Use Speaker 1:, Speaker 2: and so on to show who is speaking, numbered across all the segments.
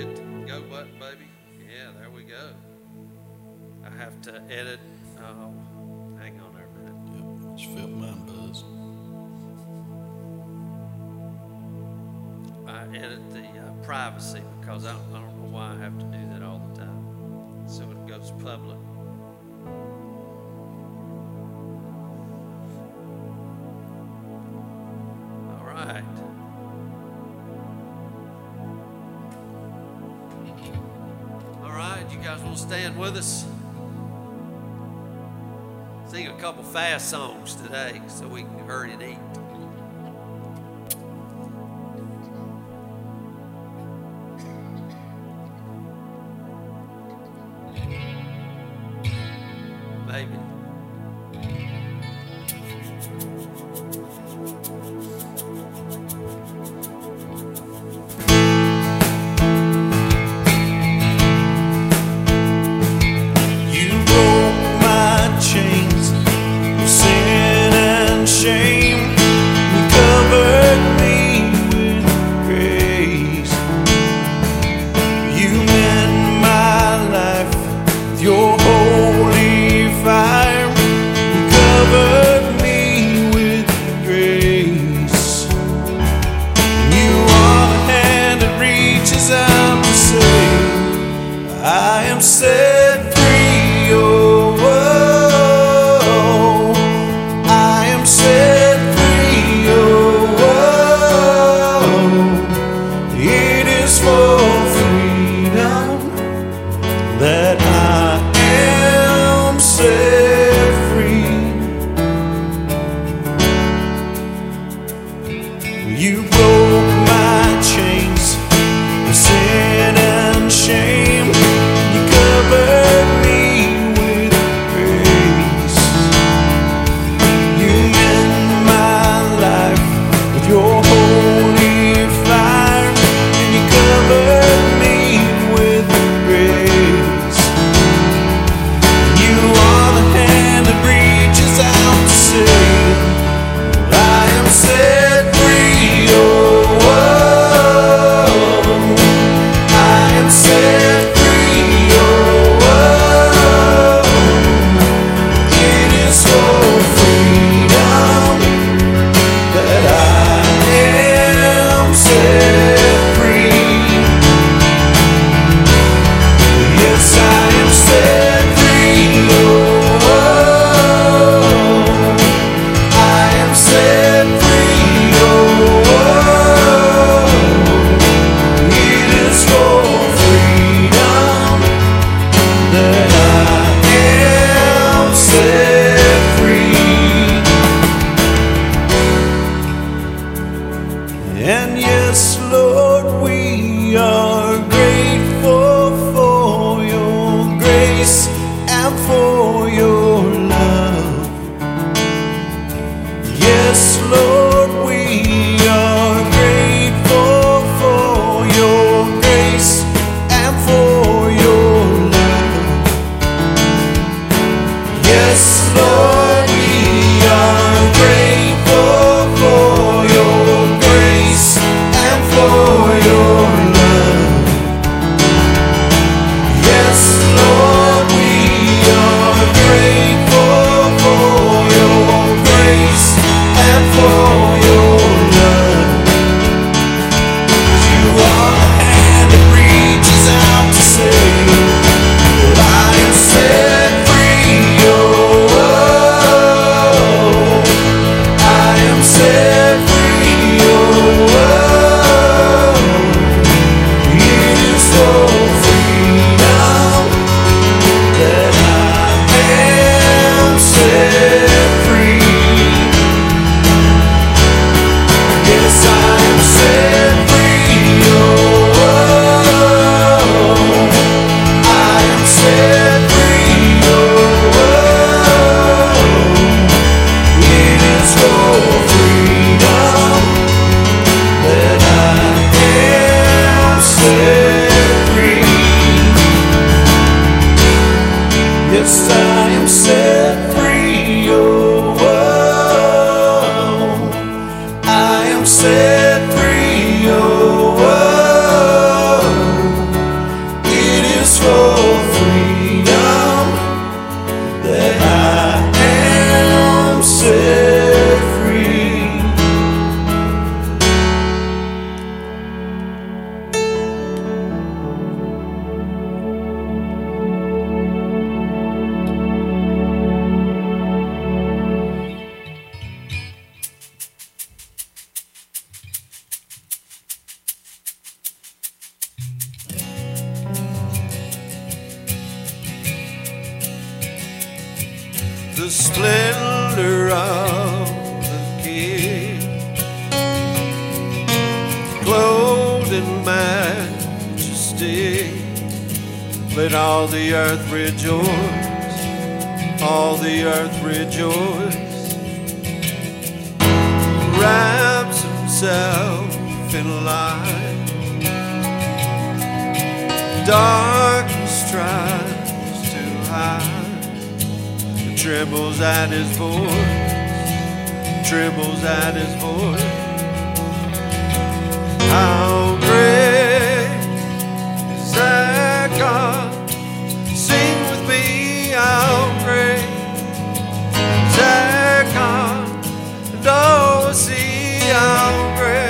Speaker 1: Get go button, baby. Yeah, there we go. I have to edit. Oh, hang on there a minute.
Speaker 2: Yep, just felt mine buzz.
Speaker 1: I edit the uh, privacy because I don't, I don't know why I have to do that all the time. So it goes public. stand with us. Sing a couple fast songs today so we can hurry and eat.
Speaker 2: the splendor of the King, clothed in majesty. Let all the earth rejoice, all the earth rejoice. Wraps himself in light. Darkness tries to hide trembles at his voice, trembles at his voice. How great is our God? Sing with me, how great is our God? Don't see how great.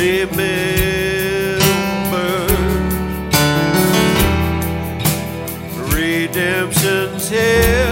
Speaker 3: remember redemption's
Speaker 2: here.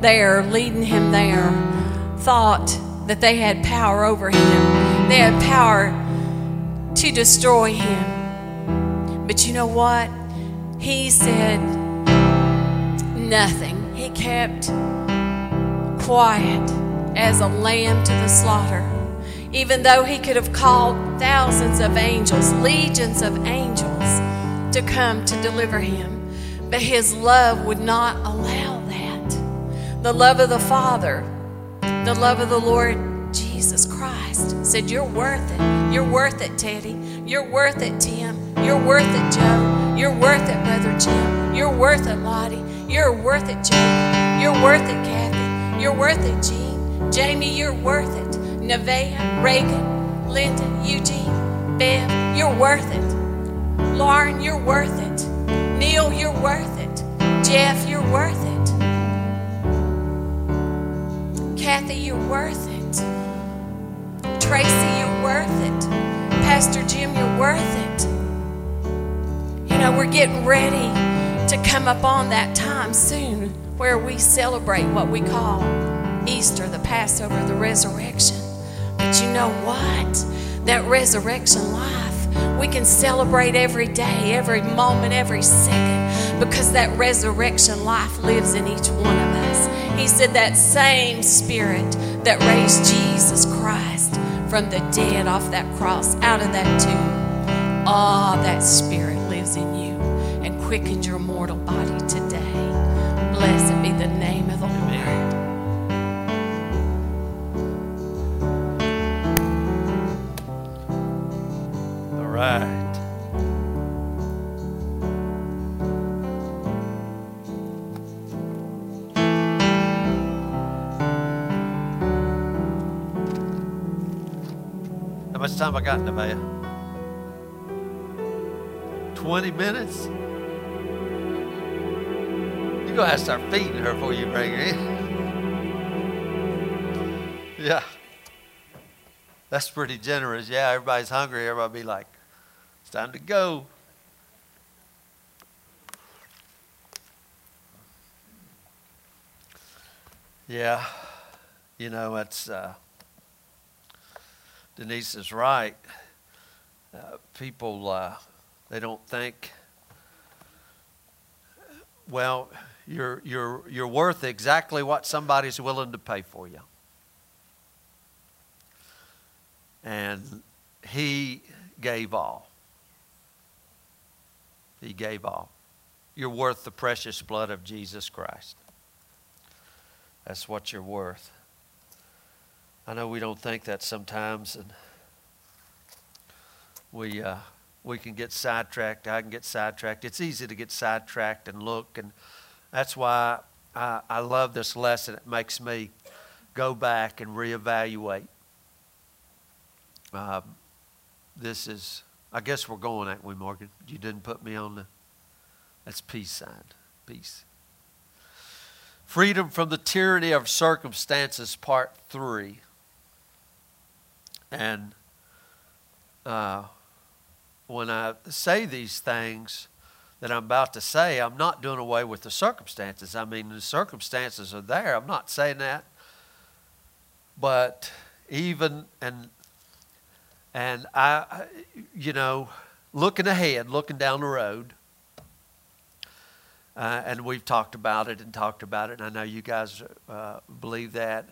Speaker 2: there, leading him there, thought that they had power over him. They had power to destroy him. But you know what? He said nothing. He kept quiet as a lamb to the slaughter. Even though he could have called thousands of angels, legions of angels, to come to deliver him, but his love would not allow the love of the Father, the love of the Lord Jesus Christ. Said, You're worth it. You're worth it, Teddy. You're worth it, Tim.
Speaker 4: You're worth it, Joe. You're worth it, Brother Jim. You're worth it, Lottie. You're worth it, Jane. You're worth it, Kathy. You're worth it, Jean. Jamie, you're worth it. Nevaeh, Reagan, Linda, Eugene, Bev, you're worth it. Lauren, you're worth it. Neil, you're worth it. Jeff, Kathy, you're worth it. Tracy, you're worth it. Pastor Jim, you're worth it. You know, we're getting ready to come up on that time soon where we celebrate what we call Easter, the Passover, the resurrection. But you know what? That resurrection life, we can celebrate every day, every moment, every second, because that resurrection life lives in each one of us. He said that same spirit that raised Jesus Christ from the dead off that cross, out of that tomb, ah, oh, that spirit lives in you and quickened your mortal body today. Blessed be the name of the Lord.
Speaker 2: right. Time I got, in Nevaeh? 20 minutes? To have to start feeding her before you bring her in. Yeah. That's pretty generous. Yeah, everybody's hungry. Everybody be like, it's time to go. Yeah, you know, it's uh, Denise is right. Uh, people, uh, they don't think, well, you're, you're, you're worth exactly what somebody's willing to pay for you. And he gave all. He gave all. You're worth the precious blood of Jesus Christ. That's what you're worth. I know we don't think that sometimes, and we uh, we can get sidetracked. I can get sidetracked. It's easy to get sidetracked and look, and that's why I, I love this lesson. It makes me go back and reevaluate. Um, this is I guess we're going, aren't we, Morgan? You didn't put me on the. That's peace sign. Peace. Freedom from the tyranny of circumstances, part three. And uh, when I say these things that I'm about to say, I'm not doing away with the circumstances. I mean, the circumstances are there. I'm not saying that. But even, and and I, you know, looking ahead, looking down the road, uh, and we've talked about it and talked about it, and I know you guys uh, believe that.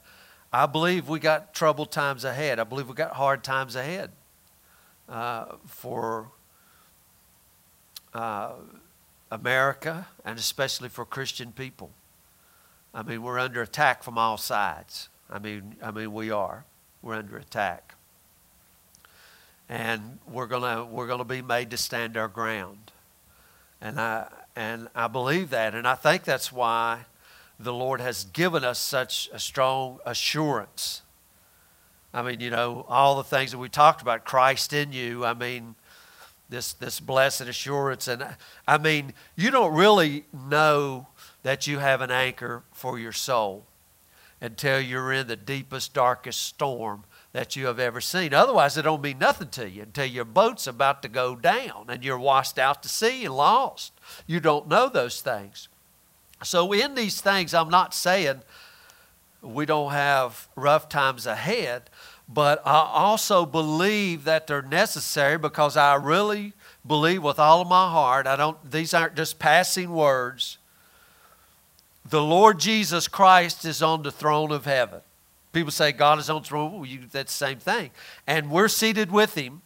Speaker 2: I believe we got troubled times ahead. I believe we got hard times ahead uh, for uh, America and especially for Christian people. I mean, we're under attack from all sides. I mean, I mean, we are. We're under attack and we're gonna we're gonna be made to stand our ground, and I and I believe that, and I think that's why the Lord has given us such a strong assurance. I mean, you know, all the things that we talked about, Christ in you. I mean, this this blessed assurance, and I mean, you don't really know that you have an anchor for your soul until you're in the deepest, darkest storm that you have ever seen. Otherwise, it don't mean nothing to you until your boat's about to go down and you're washed out to sea and lost. You don't know those things. So, in these things, I'm not saying we don't have rough times ahead, but I also believe that they're necessary because I really believe with all of my heart. I don't. These aren't just passing words. The Lord Jesus Christ is on the throne of heaven. People say God is on the throne. Well, you, that's the same thing. And we're seated with Him,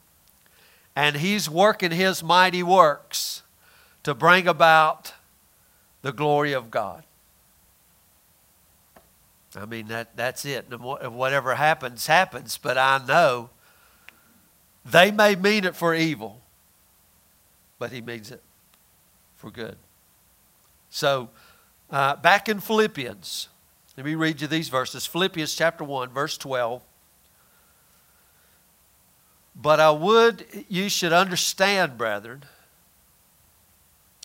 Speaker 2: and He's working His mighty works to bring about the glory of God. I mean, that, that's it. Whatever happens, happens. But I know they may mean it for evil, but he means it for good. So, uh, back in Philippians, let me read you these verses Philippians chapter 1, verse 12. But I would you should understand, brethren.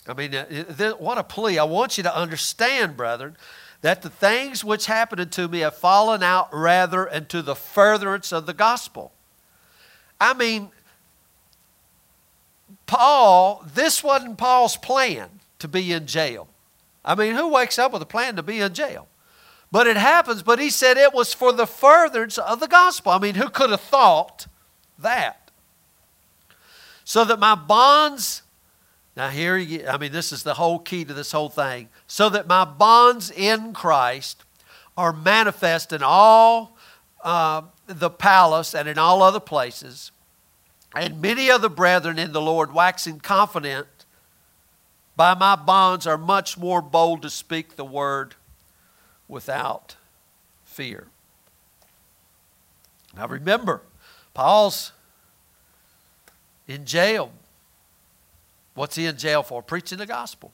Speaker 2: I mean, uh, what a plea. I want you to understand, brethren, that the things which happened unto me have fallen out rather into the furtherance of the gospel. I mean, Paul, this wasn't Paul's plan to be in jail. I mean, who wakes up with a plan to be in jail? But it happens, but he said it was for the furtherance of the gospel. I mean, who could have thought that? So that my bonds, now here, you, I mean, this is the whole key to this whole thing. So that my bonds in Christ are manifest in all uh, the palace and in all other places. And many other brethren in the Lord, waxing confident by my bonds, are much more bold to speak the word without fear. Now remember, Paul's in jail. What's he in jail for? Preaching the gospel.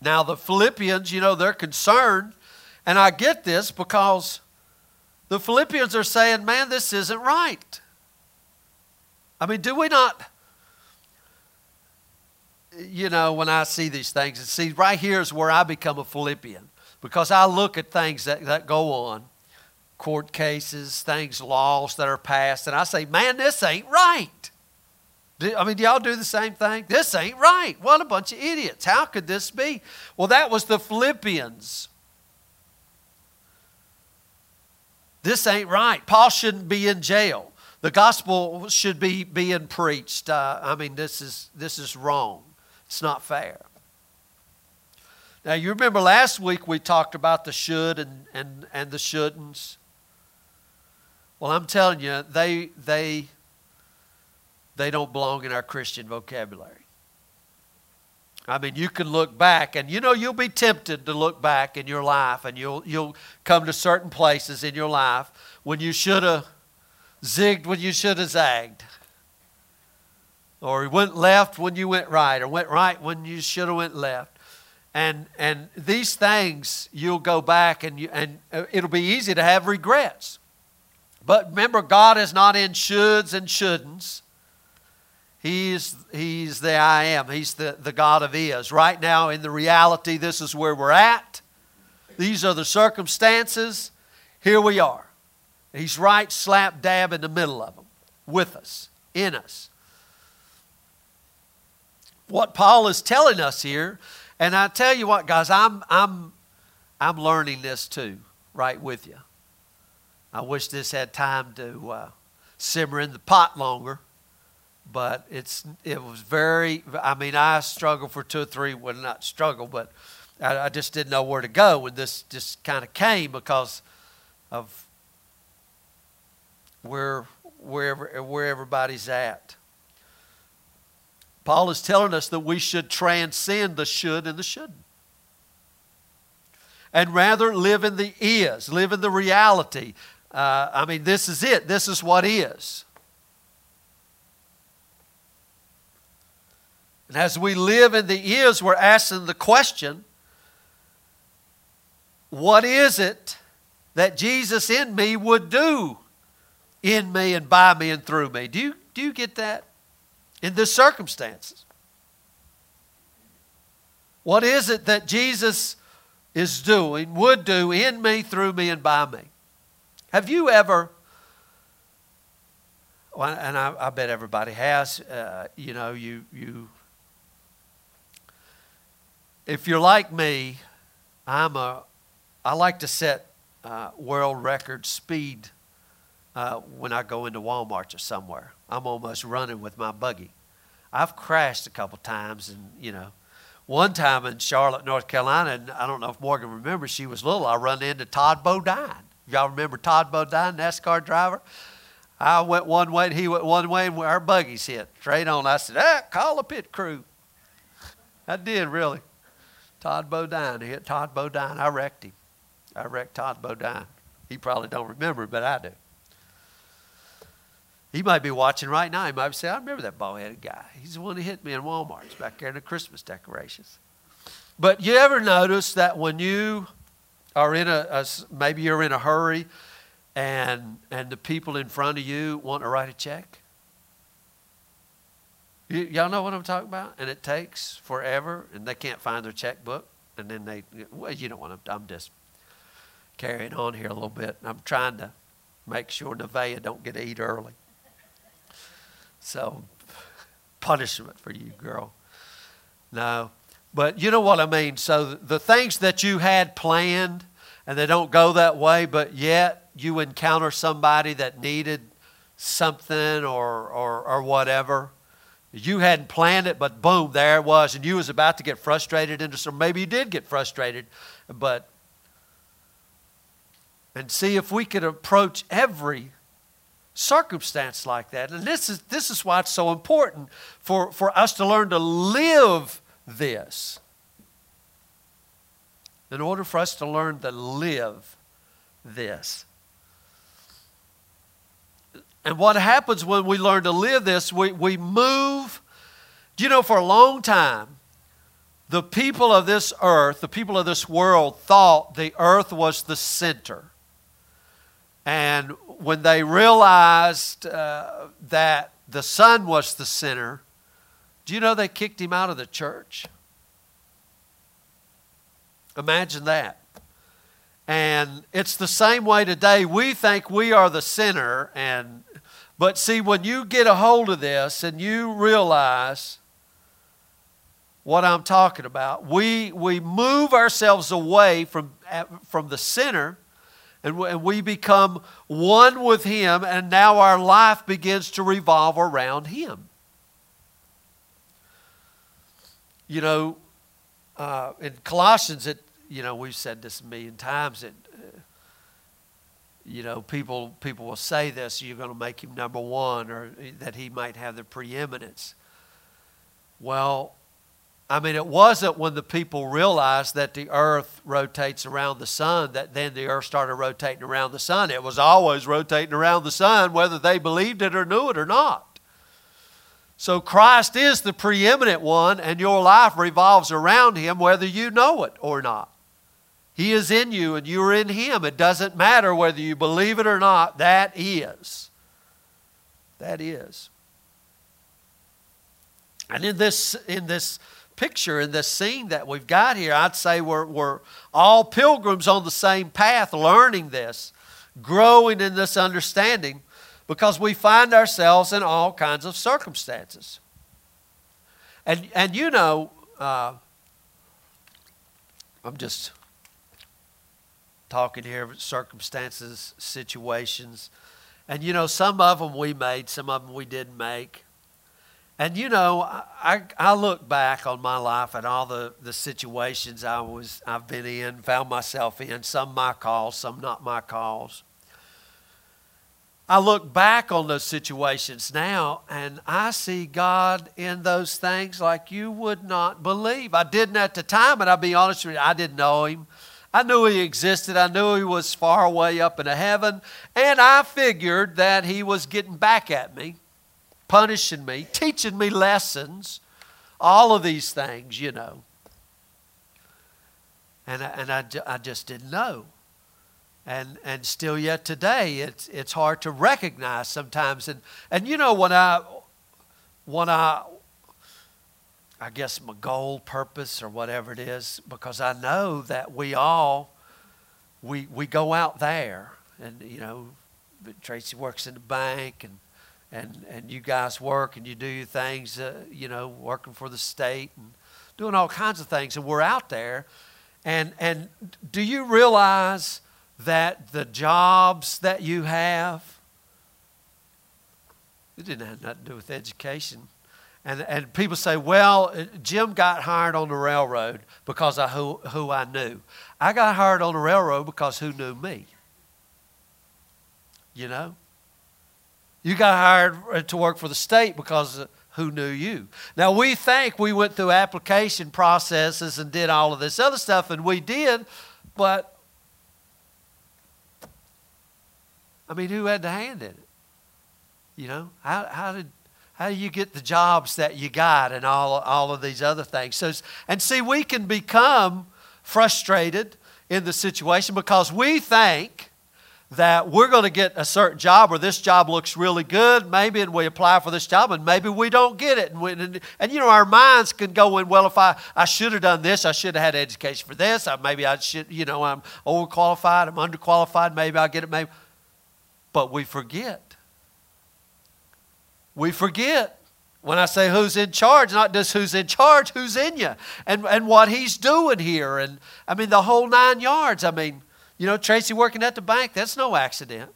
Speaker 2: Now, the Philippians, you know, they're concerned, and I get this because the Philippians are saying, man, this isn't right. I mean, do we not? You know, when I see these things, and see, right here is where I become a Philippian because I look at things that, that go on court cases, things, laws that are passed, and I say, man, this ain't right. Do, I mean, do y'all do the same thing? This ain't right. What a bunch of idiots. How could this be? Well, that was the Philippians. This ain't right. Paul shouldn't be in jail. The gospel should be being preached. Uh, I mean, this is, this is wrong. It's not fair. Now, you remember last week we talked about the should and, and, and the shouldn'ts. Well, I'm telling you, they, they, they don't belong in our Christian vocabulary. I mean, you can look back, and you know, you'll be tempted to look back in your life, and you'll, you'll come to certain places in your life when you should have zigged when you should have zagged. Or went left when you went right, or went right when you should have went left. And, and these things, you'll go back, and, you, and uh, it'll be easy to have regrets. But remember, God is not in shoulds and shouldn'ts. He's, he's the I am. He's the, the God of is. Right now, in the reality, this is where we're at. These are the circumstances. Here we are. He's right slap dab in the middle of them, with us, in us. What Paul is telling us here, and I tell you what, guys, I'm, I'm, I'm learning this too, right with you. I wish this had time to uh, simmer in the pot longer but it's it was very. I mean, I struggled for two or three. Well, not struggle, but I, I just didn't know where to go when this just kind of came because of where wherever where everybody's at. Paul is telling us that we should transcend the should and the shouldn't. And rather live in the is, live in the reality. Uh, I mean, this is it. This is what is. And as we live in the is, we're asking the question what is it that Jesus in me would do in me and by me and through me? Do you, do you get that? In the circumstances. What is it that Jesus is doing, would do in me, through me, and by me? Have you ever, and I, I bet everybody has, uh, you know, you, you if you're like me, I'm a, I like to set uh, world record speed uh, when I go into Walmart or somewhere. I'm almost running with my buggy. I've crashed a couple times, and you know, one time in Charlotte, North Carolina, and I don't know if Morgan remembers, she was little. I run into Todd Bodine. Y'all remember Todd Bodine, NASCAR driver? I went one way, and he went one way, and our buggies hit straight on. I said, "Ah, call the pit crew." I did really. Todd Bodine. He hit Todd Bodine. I wrecked him. I wrecked Todd Bodine. He probably don't remember, but I do. He might be watching right now. He might say, I remember that bald headed guy. He's the one who hit me in Walmart. He's back there in the Christmas decorations. But you ever notice that when you are in a, a maybe you're in a hurry and and the people in front of you want to write a check? You, y'all know what I'm talking about? And it takes forever and they can't find their checkbook and then they well, you know what I'm I'm just carrying on here a little bit. I'm trying to make sure Nevaeh don't get to eat early. So, punishment for you, girl. No. But you know what I mean? So, the things that you had planned and they don't go that way, but yet you encounter somebody that needed something or, or, or whatever. You hadn't planned it, but boom, there it was, and you was about to get frustrated into some. Maybe you did get frustrated, but and see if we could approach every circumstance like that. And this is, this is why it's so important for, for us to learn to live this. In order for us to learn to live this. And what happens when we learn to live this, we, we move. You know, for a long time, the people of this earth, the people of this world, thought the earth was the center. And when they realized uh, that the sun was the sinner, do you know they kicked him out of the church? Imagine that. And it's the same way today. We think we are the sinner, and but see, when you get a hold of this and you realize what I'm talking about, we we move ourselves away from from the sinner and, and we become one with Him, and now our life begins to revolve around Him. You know, uh, in Colossians, it you know we've said this a million times. That uh, you know people people will say this: you're going to make him number one, or that he might have the preeminence. Well, I mean, it wasn't when the people realized that the earth rotates around the sun that then the earth started rotating around the sun. It was always rotating around the sun, whether they believed it or knew it or not. So Christ is the preeminent one, and your life revolves around him, whether you know it or not. He is in you, and you are in him. It doesn't matter whether you believe it or not, that is. That is. And in this, in this picture in this scene that we've got here, I'd say we're, we're all pilgrims on the same path, learning this, growing in this understanding, because we find ourselves in all kinds of circumstances. And, and you know, uh, I'm just talking here of circumstances, situations. And you know, some of them we made, some of them we didn't make. And you know, I, I look back on my life and all the, the situations I was, I've been in, found myself in, some my calls, some not my calls. I look back on those situations now and I see God in those things like you would not believe. I didn't at the time, and I'll be honest with you, I didn't know Him. I knew He existed, I knew He was far away up in heaven, and I figured that He was getting back at me punishing me, teaching me lessons, all of these things, you know. And, I, and I, I just didn't know. And, and still yet today, it's, it's hard to recognize sometimes. And, and you know, when I, when I, I guess my goal, purpose, or whatever it is, because I know that we all, we, we go out there and, you know, Tracy works in the bank and and, and you guys work and you do things, uh, you know, working for the state and doing all kinds of things. And we're out there. And, and do you realize that the jobs that you have, it didn't have nothing to do with education. And, and people say, well, uh, Jim got hired on the railroad because of who, who I knew. I got hired on the railroad because who knew me? You know? You got hired uh, to work for the state because who knew you? Now, we think we went through application processes and did all of this other stuff, and we did, but I mean, who had the hand in it? You know, how, how did how do you get the jobs that you got and all, all of these other things? So, and see, we can become frustrated in the situation because we think that we're going to get a certain job or this job looks really good, maybe, and we apply for this job, and maybe we don't get it. And, we, and, and, you know, our minds can go in, well, if I, I should have done this, I should have had education for this, I, maybe I should, you know, I'm overqualified, I'm underqualified, maybe I'll get it, maybe. But we forget. We forget. When I say who's in charge, not just who's in charge, who's in you, and, and what he's doing here. And I mean, the whole nine yards. I mean, you know, Tracy working at the bank, that's no accident.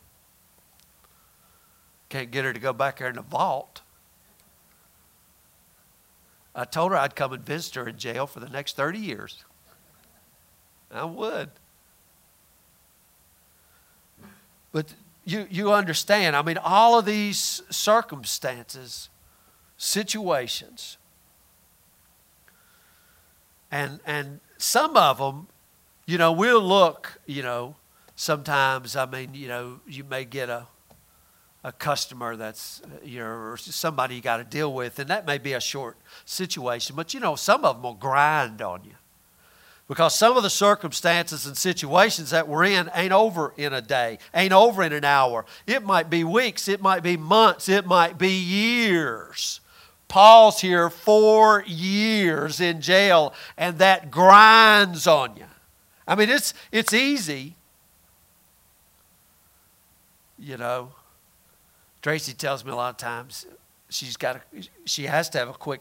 Speaker 2: Can't get her to go back there in the vault. I told her I'd come and visit her in jail for the next 30 years. I would. But you, you understand, I mean, all of these circumstances, situations, and, and some of them you know, we'll look, you know, sometimes, I mean, you know, you may get a, a customer that's, you know, or somebody you got to deal with, and that may be a short situation, but, you know, some of them will grind on you. Because some of the circumstances and situations that we're in ain't over in a day, ain't over in an hour. It might be weeks, it might be months, it might be years. Paul's here four years in jail, and that grinds on you. I mean, it's, it's easy. You know, Tracy tells me a lot of times she's got a, she has to have a quick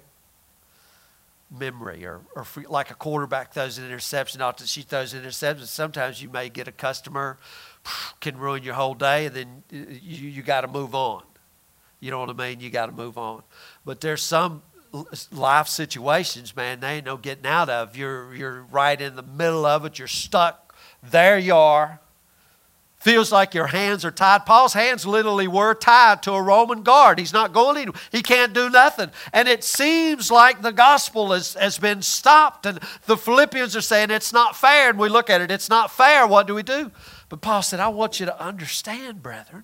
Speaker 2: memory or, or free, like a quarterback throws an interception not that she throws an interception sometimes you may get a customer can ruin your whole day and then you, you got to move on you know what i mean you got to move on but there's some life situations, man, they ain't no getting out of. You're, you're right in the middle of it. You're stuck. There you are. Feels like your hands are tied. Paul's hands literally were tied to a Roman guard. He's not going anywhere. He can't do nothing. And it seems like the gospel has, has been stopped. And the Philippians are saying it's not fair. And we look at it, it's not fair. What do we do? But Paul said, I want you to understand, brethren.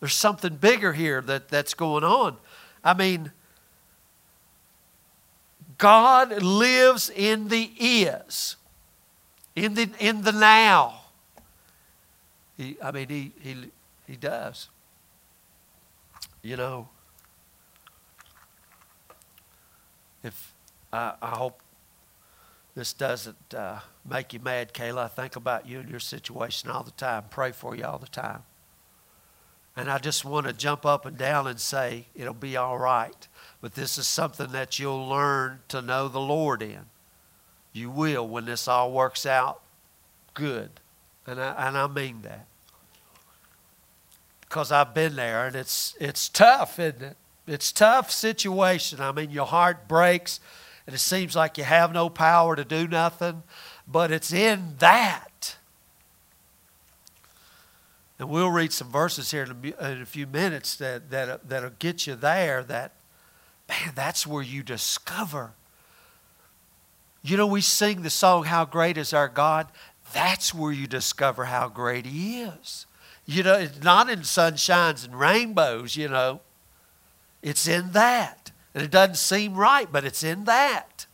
Speaker 2: There's something bigger here that, that's going on. I mean, God lives in the is, in the, in the now. He, I mean, he, he, he does. You know, if I, I hope this doesn't uh, make you mad, Kayla, I think about you and your situation all the time, pray for you all the time. And I just want to jump up and down and say, it'll be all right. But this is something that you'll learn to know the Lord in. You will when this all works out good. And I, and I mean that. Because I've been there and it's, it's tough, isn't it? It's tough situation. I mean, your heart breaks and it seems like you have no power to do nothing. But it's in that and we'll read some verses here in a, in a few minutes that, that, that'll get you there that, man, that's where you discover. You know, we sing the song, How Great is Our God? That's where you discover how great He is. You know, it's not in sunshines and rainbows, you know. It's in that. And it doesn't seem right, but it's in that.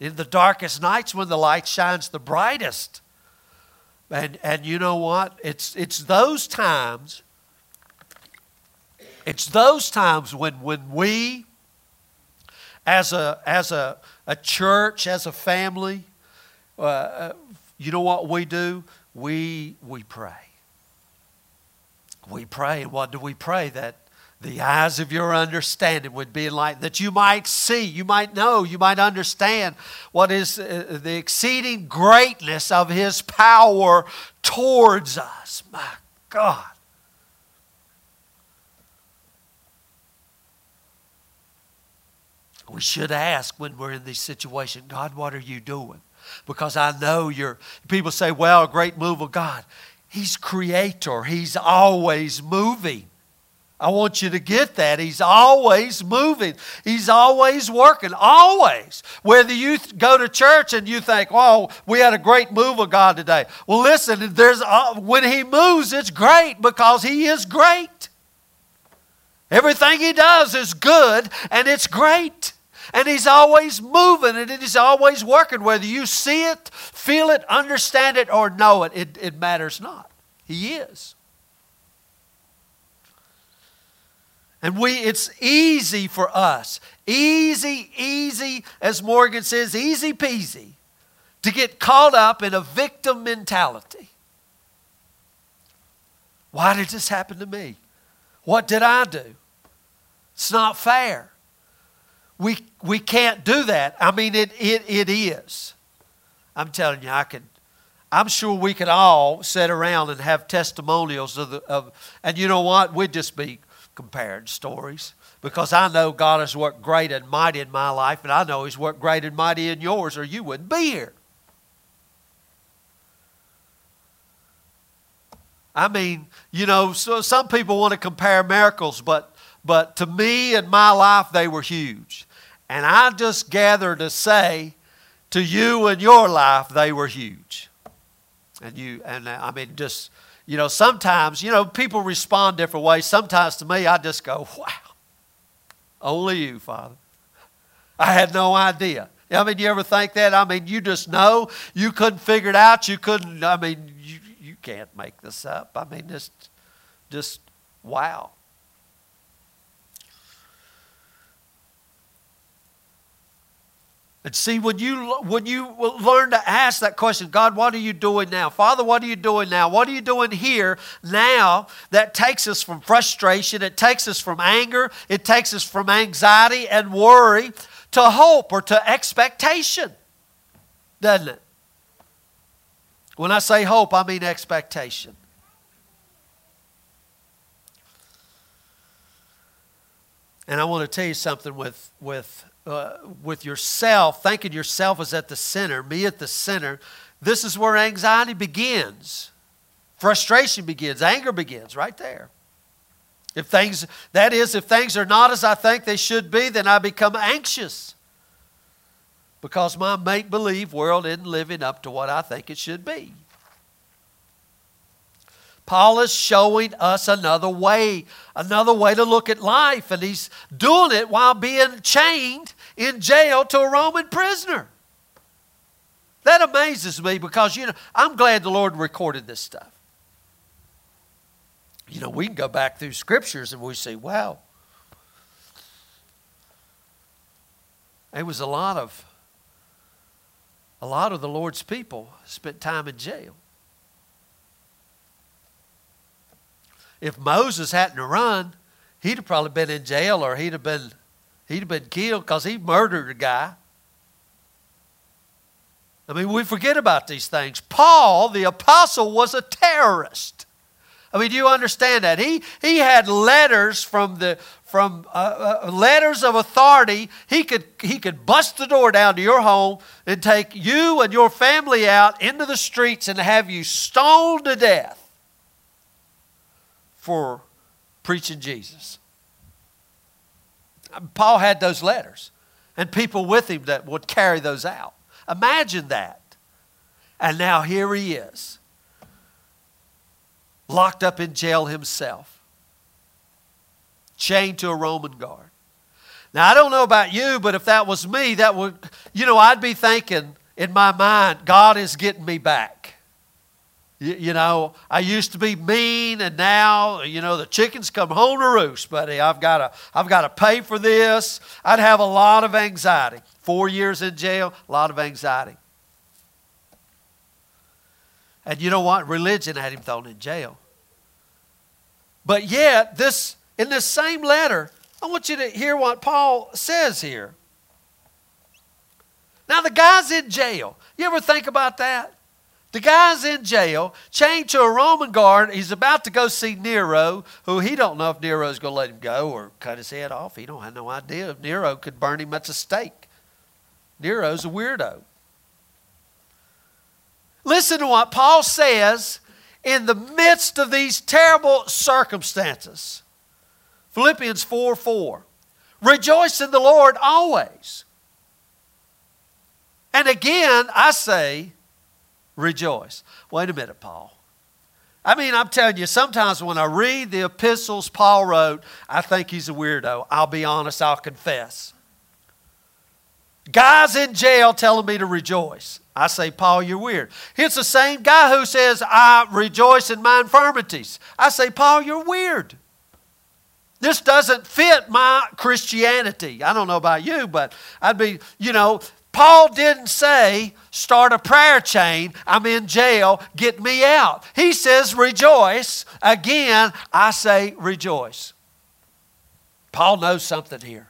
Speaker 2: In the darkest nights when the light shines the brightest. And, and you know what? It's, it's those times, it's those times when, when we, as a, as a, a church, as a family, uh, uh you know what we do? We, we pray. We pray. And what do we pray? That the eyes of your understanding would be enlightened, that you might see, you might know, you might understand what is uh, the exceeding greatness of His power towards us. My God. We should ask when we're in this situation, God, what are you doing? Because I know you're, people say, well, a great move of God. He's creator, He's always moving. I want you to get that. He's always moving. He's always working. Always. Whether you go to church and you think, "Oh, we had a great move of God today." Well, listen. There's uh, when He moves, it's great because He is great. Everything He does is good and it's great. And He's always moving and He's always working. Whether you see it, feel it, understand it, or know it, it, it matters not. He is. And we it's easy for us. Easy, easy, as Morgan says, easy peasy to get caught up in a victim mentality. Why did this happen to me? What did I do? It's not fair. We, we can't do that. I mean, it, it, it is. I'm telling you, I can. I'm sure we could all sit around and have testimonials of, the, of and you know what? We'd just be comparing stories because I know God has worked great and mighty in my life, and I know He's worked great and mighty in yours, or you wouldn't be here. I mean, you know, so some people want to compare miracles, but but to me in my life they were huge. And I just gather to say to you in your life they were huge. And you and uh, I mean just you know, sometimes, you know, people respond different ways. Sometimes to me, I just go, wow, only you, Father. I had no idea. I mean, you ever think that? I mean, you just know. You couldn't figure it out. You couldn't, I mean, you, you can't make this up. I mean, just, just wow. And see, when you, when you learn to ask that question, God, what are you doing now? Father, what are you doing now? What are you doing here now? That takes us from frustration, it takes us from anger, it takes us from anxiety and worry to hope or to expectation, doesn't it? When I say hope, I mean expectation. And I want to tell you something with, with uh, with yourself, thinking yourself is at the center, me at the center, this is where anxiety begins. Frustration begins, anger begins right there. If things, that is, if things are not as I think they should be, then I become anxious because my make believe world isn't living up to what I think it should be. Paul is showing us another way, another way to look at life, and he's doing it while being chained in jail to a Roman prisoner. That amazes me because, you know, I'm glad the Lord recorded this stuff. You know, we can go back through scriptures and we see, wow, it was a lot of a lot of the Lord's people spent time in jail. If Moses hadn't run, he'd have probably been in jail or he'd have been he'd have been killed because he murdered a guy. I mean, we forget about these things. Paul, the apostle, was a terrorist. I mean, do you understand that? He, he had letters from the from uh, uh, letters of authority. He could he could bust the door down to your home and take you and your family out into the streets and have you stoned to death for preaching Jesus. Paul had those letters and people with him that would carry those out. Imagine that. And now here he is, locked up in jail himself, chained to a Roman guard. Now, I don't know about you, but if that was me, that would, you know, I'd be thinking in my mind, God is getting me back. You, you, know, I used to be mean, and now, you know, the chickens come home to roost, buddy. I've got I've got to pay for this. I'd have a lot of anxiety. Four years in jail, a lot of anxiety. And you know what? Religion had him thrown in jail. But yet, this in this same letter, I want you to hear what Paul says here. Now, the guy's in jail. You ever think about that? The guy's in jail, chained to a Roman guard. He's about to go see Nero, who he don't know if Nero's going to let him go or cut his head off. He don't have no idea if Nero could burn him at the stake. Nero's a weirdo. Listen to what Paul says in the midst of these terrible circumstances. Philippians 4 4. Rejoice in the Lord always. And again, I say, rejoice. Wait a minute, Paul. I mean, I'm telling you, sometimes when I read the epistles Paul wrote, I think he's a weirdo. I'll be honest, I'll confess. Guys in jail telling me to rejoice. I say, Paul, you're weird. It's the same guy who says, I rejoice in my infirmities. I say, Paul, you're weird. This doesn't fit my Christianity. I don't know about you, but I'd be, you know, Paul didn't say, start a prayer chain. I'm in jail. Get me out. He says, rejoice. Again, I say, rejoice. Paul knows something here.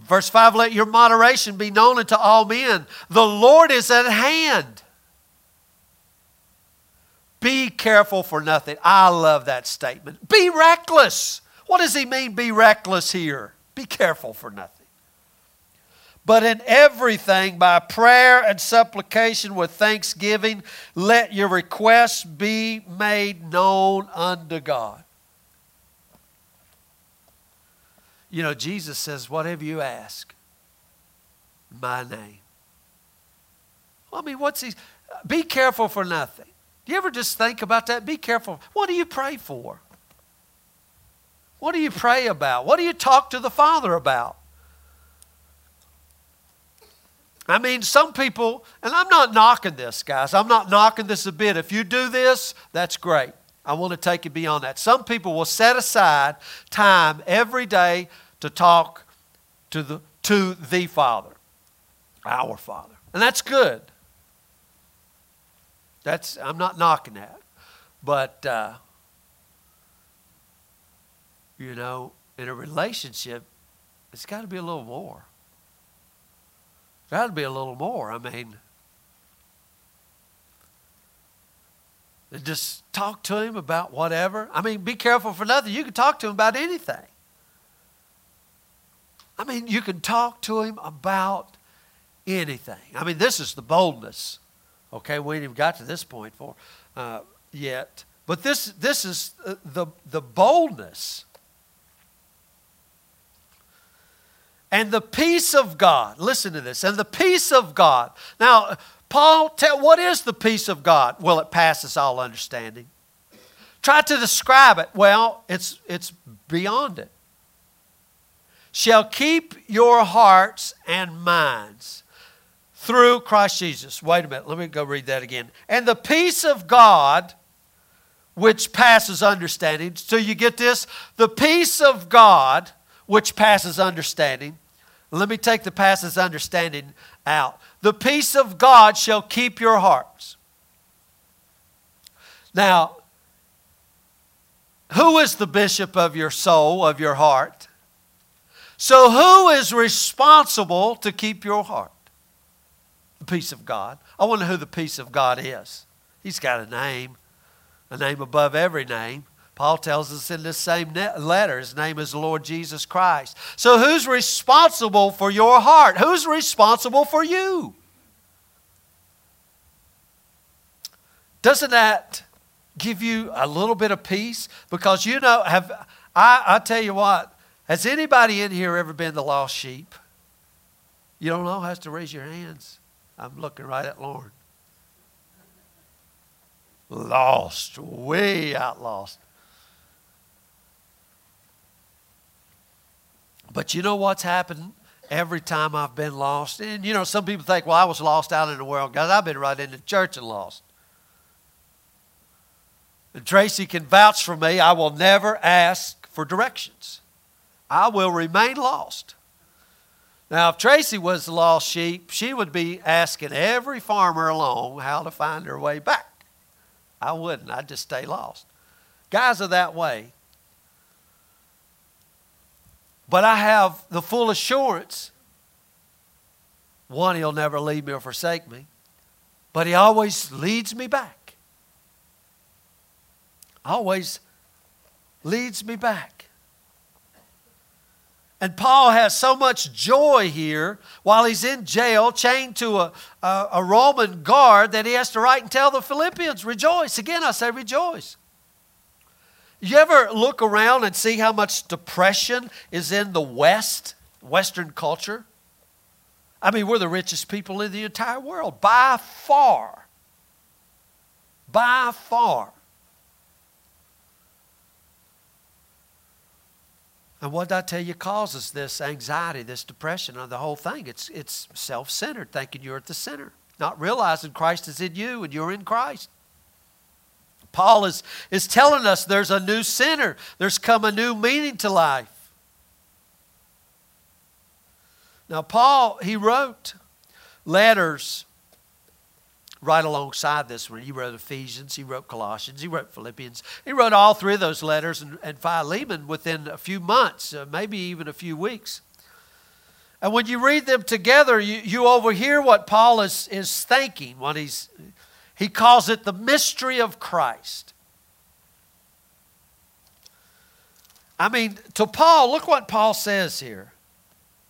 Speaker 2: Verse 5 Let your moderation be known unto all men. The Lord is at hand. Be careful for nothing. I love that statement. Be reckless. What does he mean, be reckless here? Be careful for nothing. But in everything, by prayer and supplication with thanksgiving, let your requests be made known unto God. You know, Jesus says, whatever you ask, my name. Well, I mean, what's he? Be careful for nothing. Do you ever just think about that? Be careful. What do you pray for? What do you pray about? What do you talk to the Father about? I mean, some people, and I'm not knocking this, guys. I'm not knocking this a bit. If you do this, that's great. I want to take it beyond that. Some people will set aside time every day to talk to the, to the Father, our Father. And that's good. That's, I'm not knocking that. But, uh, you know, in a relationship, it's got to be a little more. Got to be a little more. I mean, just talk to him about whatever. I mean, be careful for nothing. You can talk to him about anything. I mean, you can talk to him about anything. I mean, this is the boldness. Okay, we ain't even got to this point for uh, yet, but this this is uh, the the boldness and the peace of God. Listen to this, and the peace of God. Now, Paul, tell what is the peace of God? Well, it passes all understanding. Try to describe it. Well, it's it's beyond it shall keep your hearts and minds through Christ Jesus. Wait a minute, let me go read that again. And the peace of God, which passes understanding. So you get this? The peace of God, which passes understanding. Let me take the passes understanding out. The peace of God shall keep your hearts. Now, who is the bishop of your soul, of your heart? So, who is responsible to keep your heart? The peace of God. I wonder who the peace of God is. He's got a name, a name above every name. Paul tells us in this same letter, his name is the Lord Jesus Christ. So, who's responsible for your heart? Who's responsible for you? Doesn't that give you a little bit of peace? Because you know, have I, I tell you what, has anybody in here ever been the lost sheep? You don't know? Has to raise your hands. I'm looking right at Lauren. Lost, way out lost. But you know what's happened every time I've been lost? And you know, some people think, well, I was lost out in the world. Guys, I've been right in the church and lost. And Tracy can vouch for me, I will never ask for directions. I will remain lost. Now, if Tracy was the lost sheep, she would be asking every farmer along how to find her way back. I wouldn't. I'd just stay lost. Guys are that way. But I have the full assurance one, he'll never leave me or forsake me, but he always leads me back. Always leads me back. And Paul has so much joy here while he's in jail, chained to a, a, a, Roman guard, that he has to write and tell the Philippians, rejoice. Again, I say rejoice. You ever look around and see how much depression is in the West, Western culture? I mean, we're the richest people in the entire world by far. By far. And what did I tell you causes this anxiety, this depression, and the whole thing? It's, it's self centered, thinking you're at the center, not realizing Christ is in you and you're in Christ. Paul is, is telling us there's a new sinner, there's come a new meaning to life. Now, Paul, he wrote letters right alongside this one. He wrote Ephesians, he wrote Colossians, he wrote Philippians. He wrote all three of those letters and, and Philemon within a few months, uh, maybe even a few weeks. And when you read them together, you, you overhear what Paul is, is thinking what he's, he calls it the mystery of Christ. I mean, to Paul, look what Paul says here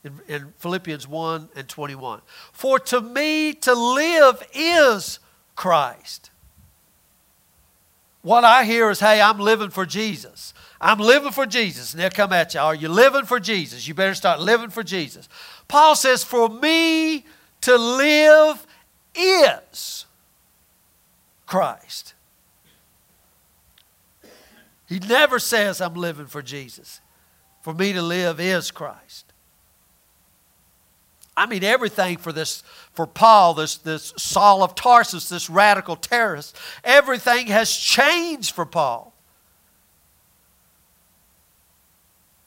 Speaker 2: in, in Philippians 1 and 21. For to me to live is Christ. What I hear is, hey, I'm living for Jesus. I'm living for Jesus. And they'll come at you. Are you living for Jesus? You better start living for Jesus. Paul says, for me to live is Christ. He never says, I'm living for Jesus. For me to live is Christ. I mean, everything for this, for Paul, this, this Saul of Tarsus, this radical terrorist, everything has changed for Paul.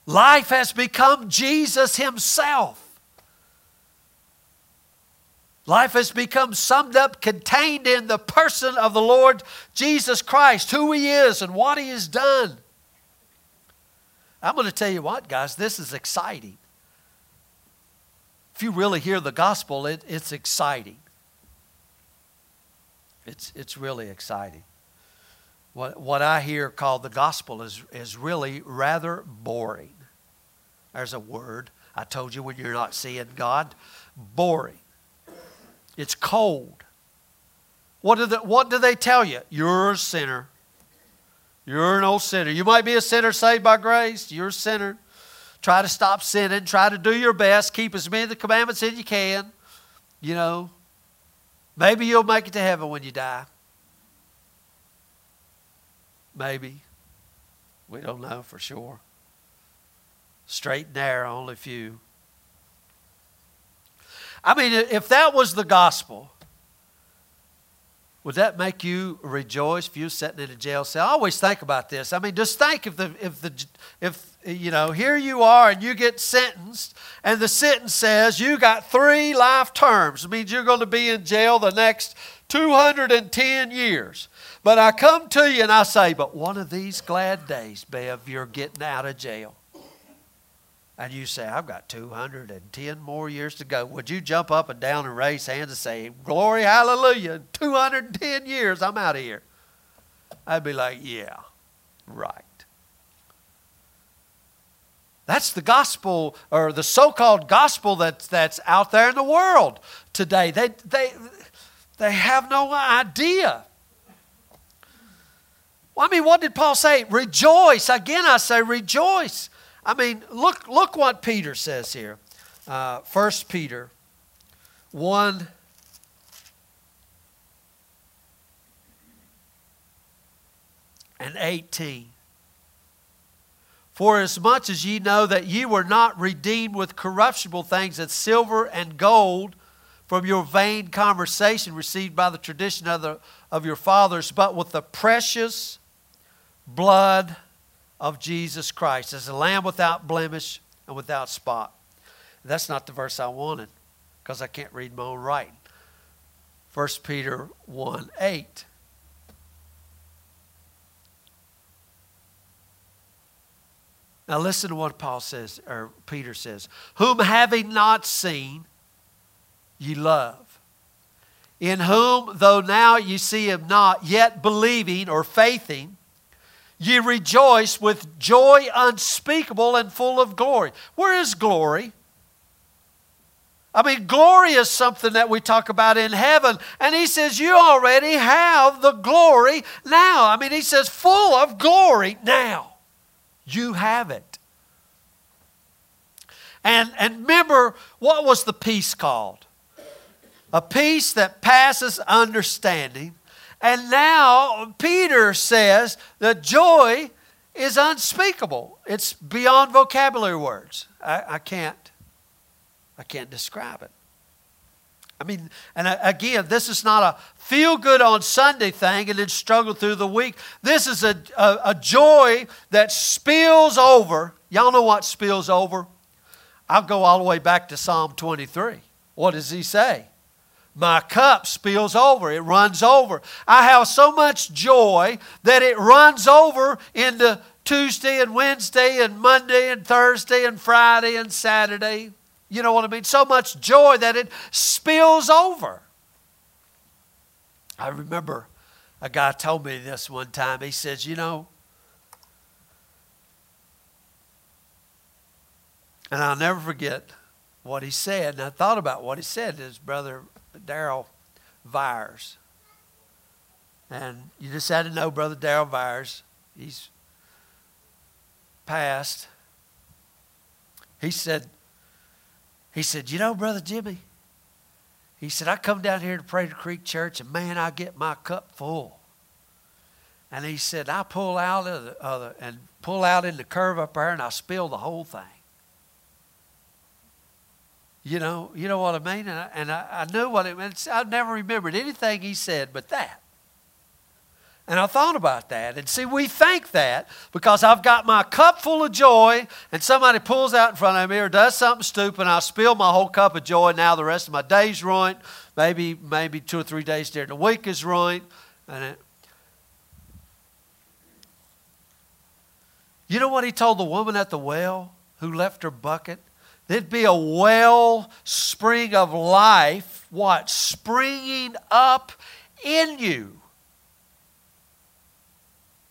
Speaker 2: Life has become Jesus Himself. Life has become summed up, contained in the person of the Lord Jesus Christ, who He is and what He has done. I'm going to tell you what, guys, this is exciting if you really hear the gospel, it, it's exciting. It's, it's really exciting. What, what I hear called the gospel is, is really rather boring. There's a word. I told you when you're not seeing God, boring. It's cold. What do, the, what do they tell you? You're a sinner. You're an old sinner. You might be a sinner saved by grace. You're a sinner. Try to stop sinning. Try to do your best. Keep as many of the commandments as you can. You know, maybe you'll make it to heaven when you die. Maybe. We don't know for sure. Straight and narrow, only few. I mean, if that was the gospel, would that make you rejoice if you sitting in a jail cell? I always think about this. I mean, just think if the if the if you know, here you are and you get sentenced, and the sentence says you got three life terms. It means you're going to be in jail the next 210 years. But I come to you and I say, but one of these glad days, Bev, you're getting out of jail. And you say, I've got 210 more years to go. Would you jump up and down and raise hands and say, Glory, hallelujah, 210 years, I'm out of here? I'd be like, Yeah, right. That's the gospel or the so called gospel that's, that's out there in the world today. They, they, they have no idea. Well, I mean, what did Paul say? Rejoice. Again, I say rejoice. I mean, look, look what Peter says here. Uh, 1 Peter 1 and 18. For as much as ye know that ye were not redeemed with corruptible things as silver and gold from your vain conversation received by the tradition of, the, of your fathers, but with the precious blood of Jesus Christ, as a lamb without blemish and without spot. That's not the verse I wanted because I can't read my own writing. 1 Peter 1 8. Now listen to what Paul says, or Peter says. Whom having not seen, ye love. In whom, though now ye see him not, yet believing or faithing, ye rejoice with joy unspeakable and full of glory. Where is glory? I mean, glory is something that we talk about in heaven. And he says, You already have the glory now. I mean, he says, full of glory now. You have it. And, and remember, what was the peace called? A peace that passes understanding. And now Peter says that joy is unspeakable. It's beyond vocabulary words. I, I can't I can't describe it. I mean, and again, this is not a feel good on Sunday thing and then struggle through the week. This is a, a, a, joy that spills over. Y'all know what spills over? I'll go all the way back to Psalm 23. What does he say? My cup spills over, it runs over. I have so much joy that it runs over into Tuesday and Wednesday and Monday and Thursday and Friday and Saturday you know what I mean? So much joy that it spills over. I remember a guy told me this one time. He says, You know, and I'll never forget what he said. And I thought about what he said his brother Daryl Vires. And you just had to know Brother Daryl Vires. He's passed. He said, he said, You know, Brother Jimmy, he said, I come down here to Prairie Creek Church, and man, I get my cup full. And he said, I pull out of the, of the, and pull out in the curve up there, and I spill the whole thing. You know, you know what I mean? And I, and I, I knew what it meant. I never remembered anything he said but that. And I thought about that. And see, we think that because I've got my cup full of joy and somebody pulls out in front of me or does something stupid and I spill my whole cup of joy. Now the rest of my day's ruined. Maybe, maybe two or three days during the week is ruined. And it, you know what he told the woman at the well who left her bucket? There'd be a well spring of life, what? Springing up in you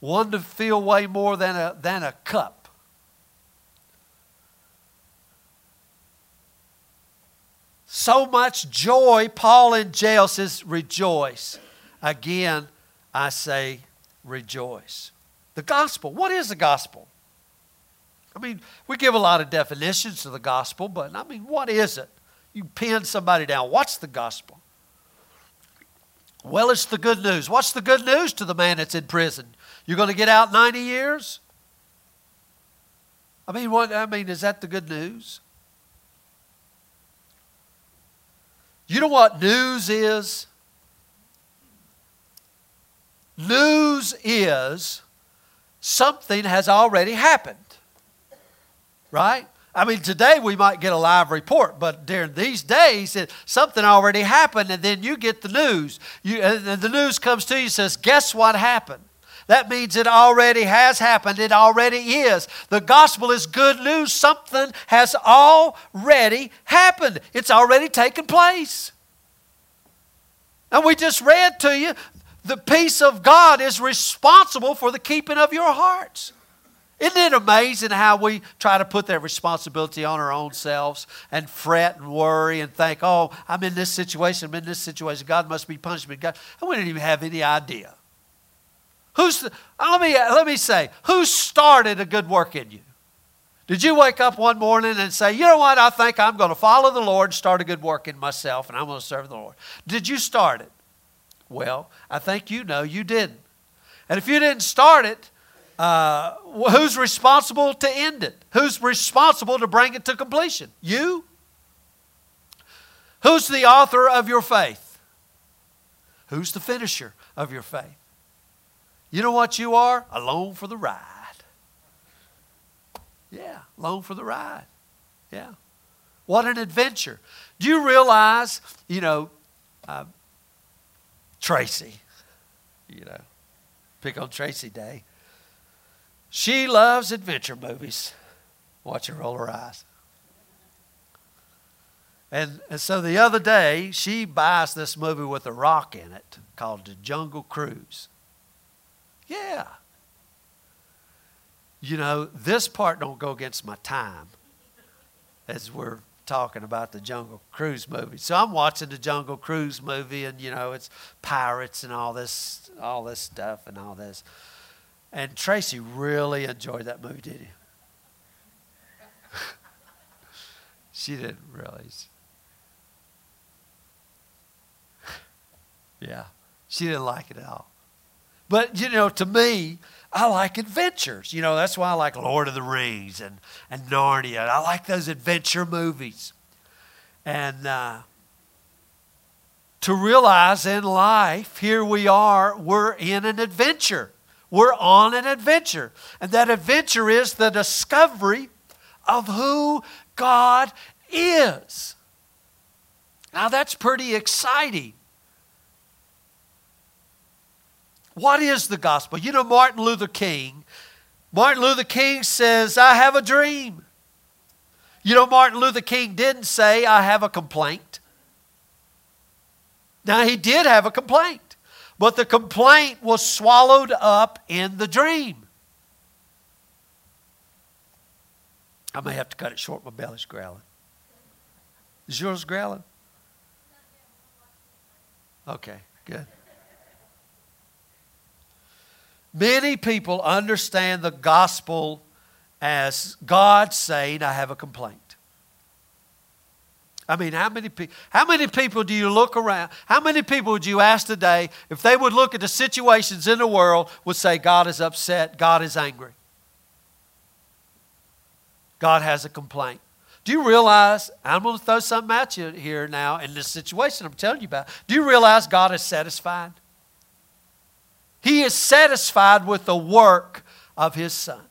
Speaker 2: one to feel way more than a, than a cup. So much joy, Paul in jail says, rejoice. Again, I say, rejoice. The gospel. What is the gospel? I mean, we give a lot of definitions to the gospel, but I mean, what is it? You pin somebody down. What's the gospel? Well, it's the good news. What's the good news to the man that's in prison? You're going to get out 90 years? I mean, what I mean, is that the good news? You know what news is? News is something has already happened. Right? I mean, today we might get a live report, but during these days, it, something already happened, and then you get the news. You, and the news comes to you and says, Guess what happened? That means it already has happened. It already is. The gospel is good news. Something has already happened, it's already taken place. And we just read to you the peace of God is responsible for the keeping of your hearts. Isn't it amazing how we try to put that responsibility on our own selves and fret and worry and think, oh, I'm in this situation, I'm in this situation, God must be punishing me. God, and we didn't even have any idea. Who's the, let, me, let me say, who started a good work in you? Did you wake up one morning and say, you know what, I think I'm going to follow the Lord, and start a good work in myself, and I'm going to serve the Lord? Did you start it? Well, I think you know you didn't. And if you didn't start it, uh, who's responsible to end it? Who's responsible to bring it to completion? You? Who's the author of your faith? Who's the finisher of your faith? You know what you are? Alone for the ride. Yeah, alone for the ride. Yeah. What an adventure. Do you realize, you know, uh, Tracy, you know, pick on Tracy Day. She loves adventure movies. Watch her roll her eyes. And, and so the other day, she buys this movie with a rock in it called The Jungle Cruise. Yeah. You know, this part don't go against my time as we're talking about the Jungle Cruise movie. So I'm watching the Jungle Cruise movie, and you know it's pirates and all this, all this stuff and all this. And Tracy really enjoyed that movie, did you? she didn't really. yeah, she didn't like it at all. But you know, to me, I like adventures. You know, that's why I like Lord of the Rings and, and Narnia. I like those adventure movies. And uh, to realize in life, here we are, we're in an adventure. We're on an adventure. And that adventure is the discovery of who God is. Now, that's pretty exciting. What is the gospel? You know, Martin Luther King. Martin Luther King says, I have a dream. You know, Martin Luther King didn't say, I have a complaint. Now, he did have a complaint, but the complaint was swallowed up in the dream. I may have to cut it short. My belly's growling. Is yours growling? Okay, good. Many people understand the gospel as God saying, I have a complaint. I mean, how many, pe- how many people do you look around? How many people would you ask today, if they would look at the situations in the world, would say, God is upset, God is angry? God has a complaint. Do you realize, I'm going to throw something at you here now in this situation I'm telling you about. Do you realize God is satisfied? He is satisfied with the work of His Son.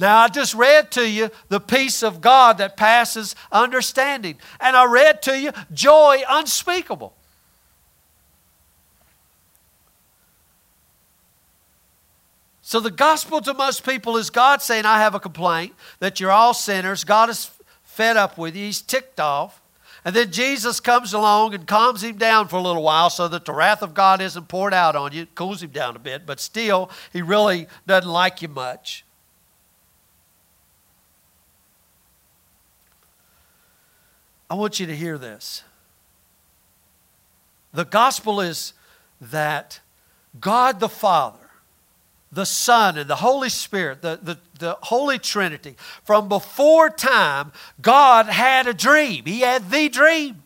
Speaker 2: Now, I just read to you the peace of God that passes understanding. And I read to you joy unspeakable. So, the gospel to most people is God saying, I have a complaint that you're all sinners. God is fed up with you, He's ticked off. And then Jesus comes along and calms him down for a little while so that the wrath of God isn't poured out on you. It cools him down a bit, but still, he really doesn't like you much. I want you to hear this. The gospel is that God the Father the Son, and the Holy Spirit, the, the, the Holy Trinity, from before time, God had a dream. He had the dream.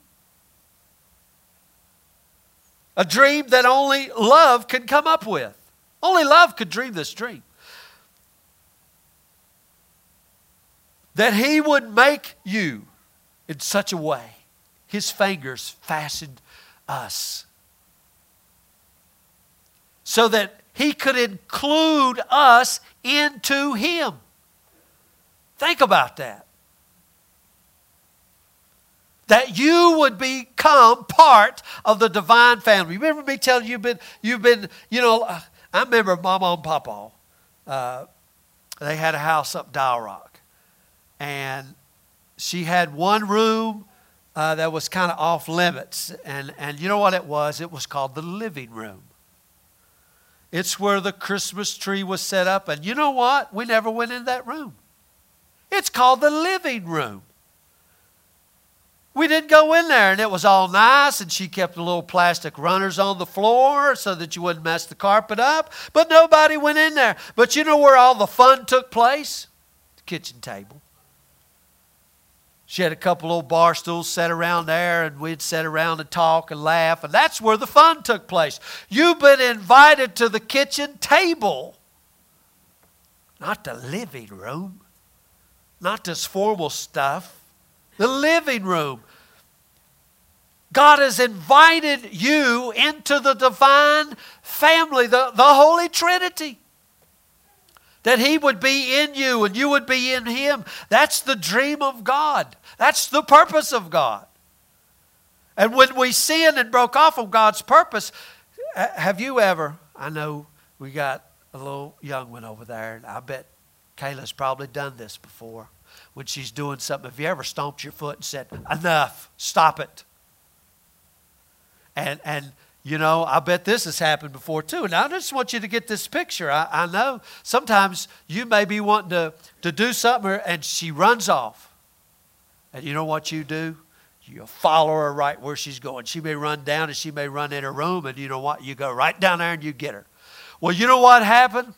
Speaker 2: A dream that only love can come up with. Only love could dream this dream. That He would make you in such a way, His fingers fastened us. So that he could include us into Him. Think about that. That you would become part of the divine family. Remember me telling you, you've been, you've been you know, I remember Mama and Papa. Uh, they had a house up Dial Rock. And she had one room uh, that was kind of off limits. And, and you know what it was? It was called the living room. It's where the Christmas tree was set up. And you know what? We never went in that room. It's called the living room. We didn't go in there, and it was all nice, and she kept the little plastic runners on the floor so that you wouldn't mess the carpet up. But nobody went in there. But you know where all the fun took place? The kitchen table. She had a couple old bar stools set around there, and we'd sit around and talk and laugh, and that's where the fun took place. You've been invited to the kitchen table, not the living room, not this formal stuff, the living room. God has invited you into the divine family, the, the Holy Trinity that He would be in you and you would be in Him. That's the dream of God. That's the purpose of God. And when we sin and broke off of God's purpose, have you ever? I know we got a little young one over there, and I bet Kayla's probably done this before. When she's doing something, have you ever stomped your foot and said, Enough, stop it? And, and You know, I bet this has happened before too. And I just want you to get this picture. I, I know sometimes you may be wanting to, to do something and she runs off. And you know what you do? You follow her right where she's going. She may run down and she may run in her room, and you know what? You go right down there and you get her. Well, you know what happened?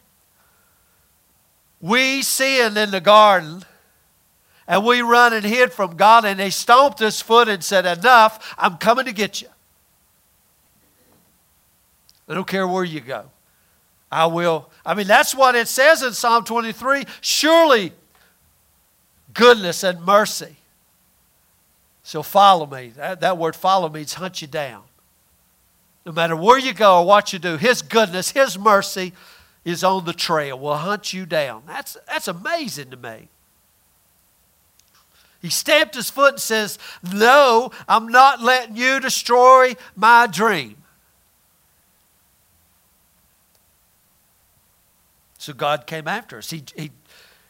Speaker 2: We sinned in the garden and we run and hid from God, and they stomped his foot and said, Enough, I'm coming to get you. I don't care where you go. I will. I mean, that's what it says in Psalm 23 surely goodness and mercy shall follow me. That, that word follow means hunt you down. No matter where you go or what you do, His goodness, His mercy is on the trail, will hunt you down. That's, that's amazing to me. He stamped his foot and says, No, I'm not letting you destroy my dream. So God came after us. He, he,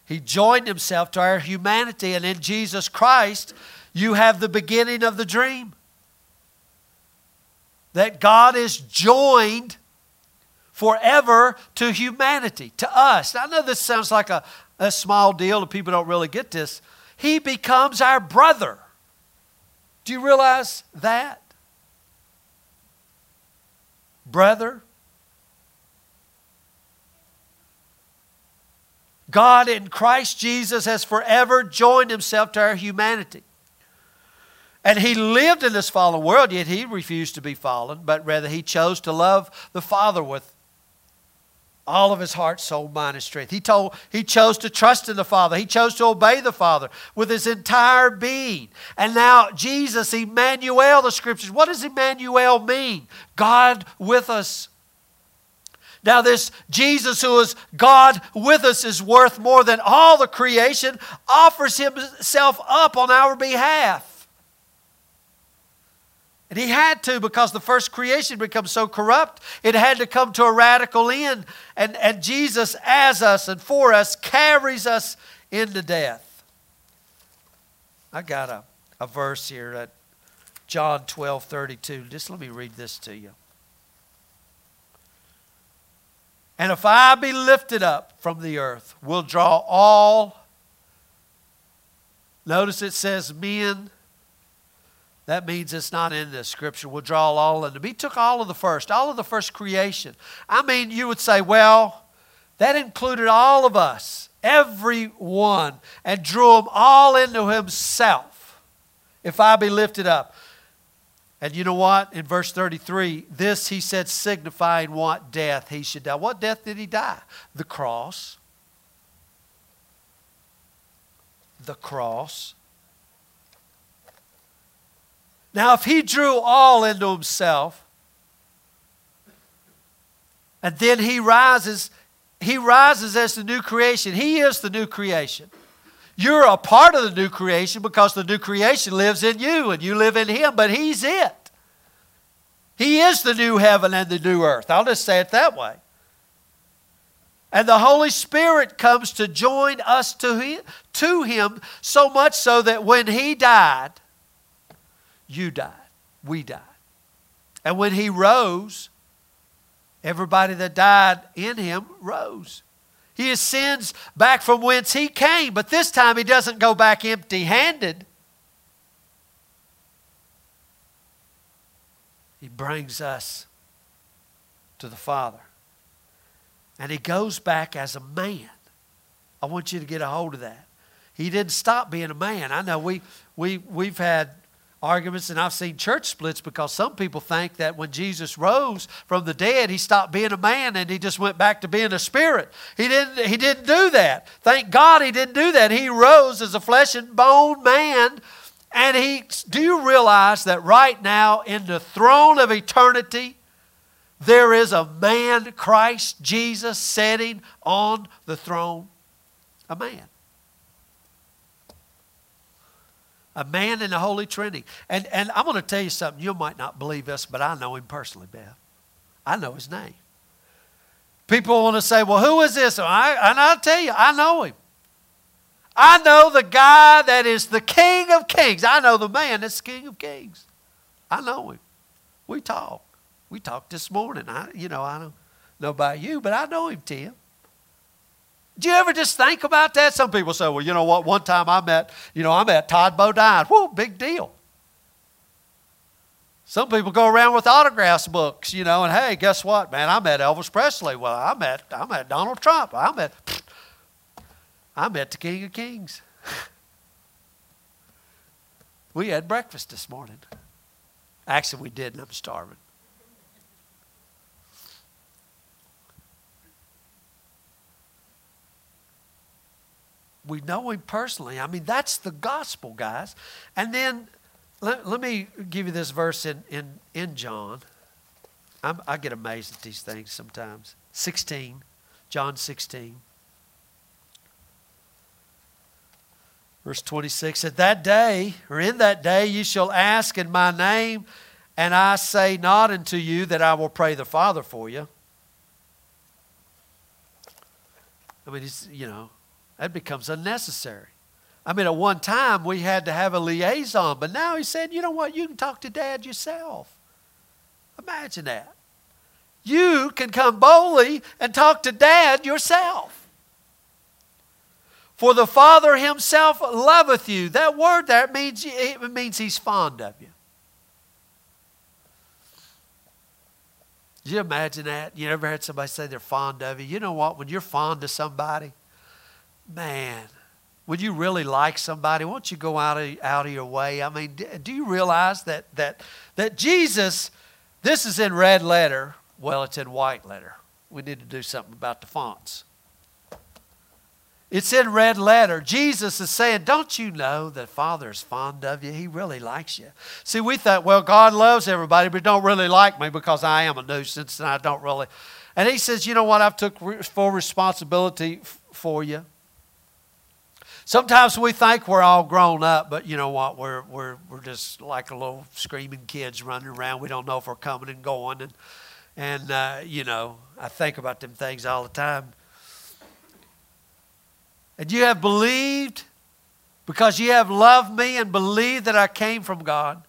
Speaker 2: he joined himself to our humanity, and in Jesus Christ, you have the beginning of the dream. That God is joined forever to humanity, to us. Now, I know this sounds like a, a small deal, and people don't really get this. He becomes our brother. Do you realize that? Brother, God in Christ Jesus has forever joined himself to our humanity. And he lived in this fallen world, yet he refused to be fallen, but rather he chose to love the Father with all of his heart, soul, mind, and strength. He, told, he chose to trust in the Father. He chose to obey the Father with his entire being. And now, Jesus, Emmanuel, the scriptures, what does Emmanuel mean? God with us. Now, this Jesus who is God with us is worth more than all the creation, offers himself up on our behalf. And he had to because the first creation becomes so corrupt. It had to come to a radical end. And, and Jesus, as us and for us, carries us into death. I got a, a verse here at John 12 32. Just let me read this to you. And if I be lifted up from the earth, will draw all. Notice it says men. That means it's not in the scripture. We'll draw all in them. He took all of the first, all of the first creation. I mean, you would say, well, that included all of us, every one, and drew them all into himself. If I be lifted up. And you know what? In verse 33, this he said, signifying what death he should die. What death did he die? The cross. The cross. Now, if he drew all into himself, and then he rises, he rises as the new creation. He is the new creation. You're a part of the new creation because the new creation lives in you and you live in Him, but He's it. He is the new heaven and the new earth. I'll just say it that way. And the Holy Spirit comes to join us to him, to him so much so that when He died, you died. We died. And when He rose, everybody that died in Him rose. He ascends back from whence he came, but this time he doesn't go back empty handed. He brings us to the Father. And he goes back as a man. I want you to get a hold of that. He didn't stop being a man. I know we, we, we've had arguments and I've seen church splits because some people think that when Jesus rose from the dead, he stopped being a man and he just went back to being a spirit. He didn't, he didn't do that. Thank God he didn't do that. He rose as a flesh and bone man. And he, do you realize that right now in the throne of eternity, there is a man, Christ Jesus, sitting on the throne? A man a man in the Holy Trinity. And, and I'm going to tell you something. You might not believe this, but I know him personally, Beth. I know his name. People want to say, well, who is this? I, and I'll tell you, I know him. I know the guy that is the King of Kings. I know the man that's King of Kings. I know him. We talk. We talked this morning. I, you know, I don't know about you, but I know him, Tim. Do you ever just think about that? Some people say, well, you know what? One time I met, you know, I met Todd Bodine. Whoa, big deal. Some people go around with autographs books, you know, and hey, guess what, man? I met Elvis Presley. Well, I met I met Donald Trump. I met I met the King of Kings. we had breakfast this morning. Actually, we didn't. I'm starving. We know him personally. I mean, that's the gospel, guys. And then let, let me give you this verse in, in, in John. I'm, I get amazed at these things sometimes. 16, John 16. Verse 26 At that day, or in that day, you shall ask in my name, and I say not unto you that I will pray the Father for you. I mean, he's, you know, that becomes unnecessary. I mean, at one time we had to have a liaison, but now he said, you know what, you can talk to dad yourself. Imagine that. You can come boldly and talk to dad yourself. For the Father himself loveth you. That word there means, it means he's fond of you. You imagine that? You ever heard somebody say they're fond of you? You know what? When you're fond of somebody, man, would you really like somebody? Won't you go out of, out of your way? I mean, do you realize that, that, that Jesus, this is in red letter. Well, it's in white letter. We need to do something about the fonts. It's in red letter. Jesus is saying, Don't you know that Father is fond of you? He really likes you. See, we thought, well, God loves everybody, but don't really like me because I am a nuisance and I don't really. And he says, You know what? I've took full responsibility for you. Sometimes we think we're all grown up, but you know what? We're, we're, we're just like a little screaming kids running around. We don't know if we're coming and going. And, and uh, you know, I think about them things all the time. And you have believed because you have loved me and believed that I came from God.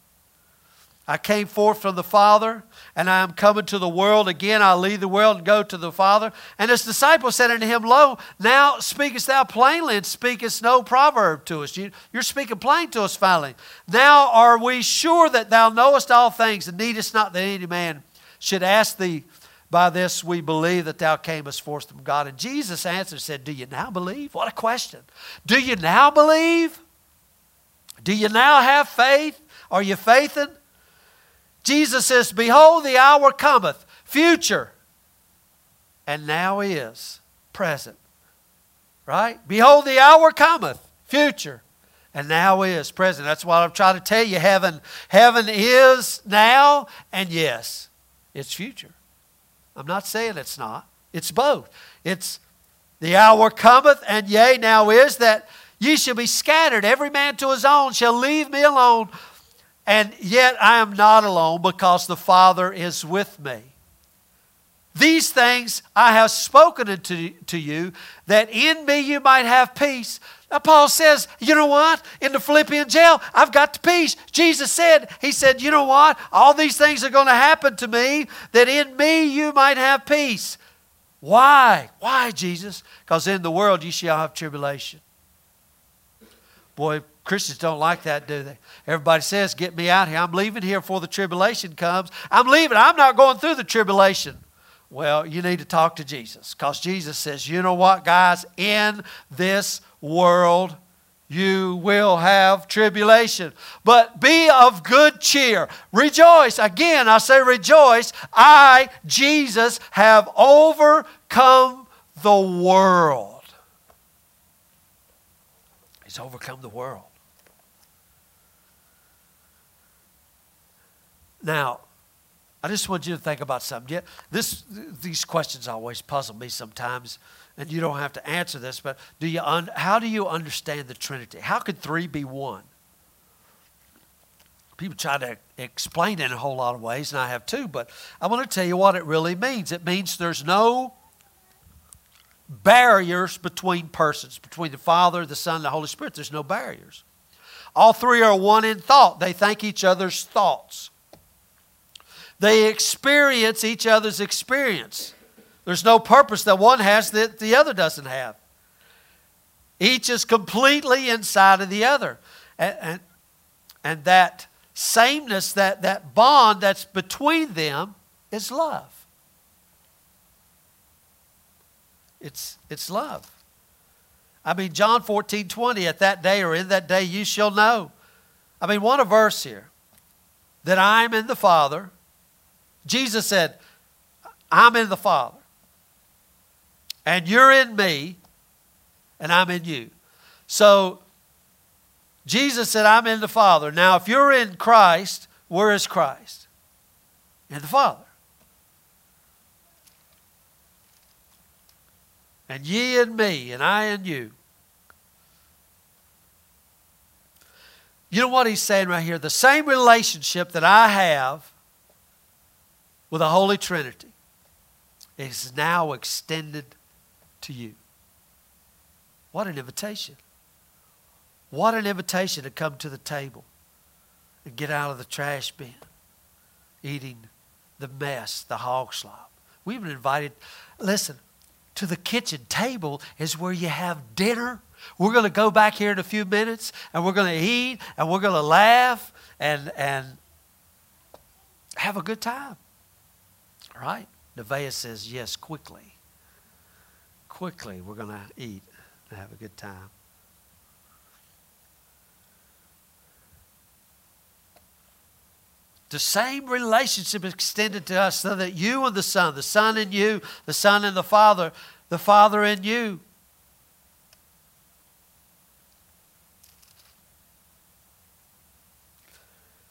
Speaker 2: I came forth from the Father, and I am coming to the world. Again, I'll leave the world and go to the Father. And his disciples said unto him, Lo, now speakest thou plainly, and speakest no proverb to us. You, are speaking plain to us finally. Now are we sure that thou knowest all things, and needest not that any man should ask thee. By this we believe that thou camest forth from God. And Jesus answered, said, Do you now believe? What a question. Do you now believe? Do you now have faith? Are you faithing? Jesus says, Behold, the hour cometh, future, and now is, present. Right? Behold, the hour cometh, future, and now is, present. That's what I'm trying to tell you. Heaven, heaven is now, and yes, it's future. I'm not saying it's not. It's both. It's the hour cometh, and yea, now is that ye shall be scattered, every man to his own, shall leave me alone. And yet I am not alone because the Father is with me. These things I have spoken to, to you, that in me you might have peace. Now, Paul says, you know what? In the Philippian jail, I've got the peace. Jesus said, He said, you know what? All these things are going to happen to me, that in me you might have peace. Why? Why, Jesus? Because in the world you shall have tribulation. Boy, Christians don't like that, do they? Everybody says, Get me out here. I'm leaving here before the tribulation comes. I'm leaving. I'm not going through the tribulation. Well, you need to talk to Jesus because Jesus says, You know what, guys? In this world, you will have tribulation. But be of good cheer. Rejoice. Again, I say rejoice. I, Jesus, have overcome the world. He's overcome the world. Now, I just want you to think about something. This, these questions always puzzle me sometimes, and you don't have to answer this, but do you un, how do you understand the Trinity? How could three be one? People try to explain it in a whole lot of ways, and I have too, but I want to tell you what it really means. It means there's no barriers between persons, between the Father, the Son, and the Holy Spirit. There's no barriers. All three are one in thought, they think each other's thoughts. They experience each other's experience. There's no purpose that one has that the other doesn't have. Each is completely inside of the other. And, and, and that sameness, that, that bond that's between them is love. It's, it's love. I mean, John 14, 20, at that day or in that day you shall know. I mean, what a verse here. That I'm in the Father. Jesus said, I'm in the Father. And you're in me, and I'm in you. So, Jesus said, I'm in the Father. Now, if you're in Christ, where is Christ? In the Father. and ye and me, and I and you. You know what he's saying right here? The same relationship that I have with the Holy Trinity is now extended to you. What an invitation. What an invitation to come to the table and get out of the trash bin, eating the mess, the hog slop. We've been invited, listen, to the kitchen table is where you have dinner. We're going to go back here in a few minutes and we're going to eat and we're going to laugh and, and have a good time. Right? Nevaeh says, yes, quickly. Quickly, we're going to eat and have a good time. The same relationship extended to us so that you and the Son, the Son in you, the Son and the Father, the Father in you.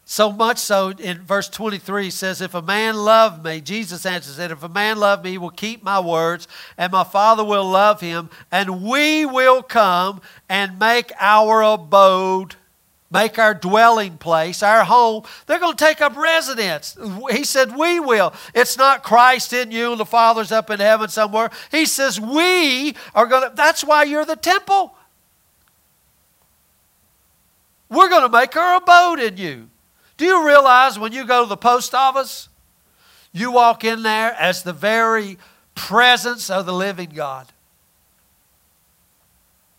Speaker 2: So much so in verse 23 he says, If a man love me, Jesus answers that, if a man love me, he will keep my words, and my Father will love him, and we will come and make our abode make our dwelling place, our home. They're going to take up residence. He said, We will. It's not Christ in you and the Father's up in heaven somewhere. He says, We are going to, that's why you're the temple. We're going to make our abode in you. Do you realize when you go to the post office, you walk in there as the very presence of the living God?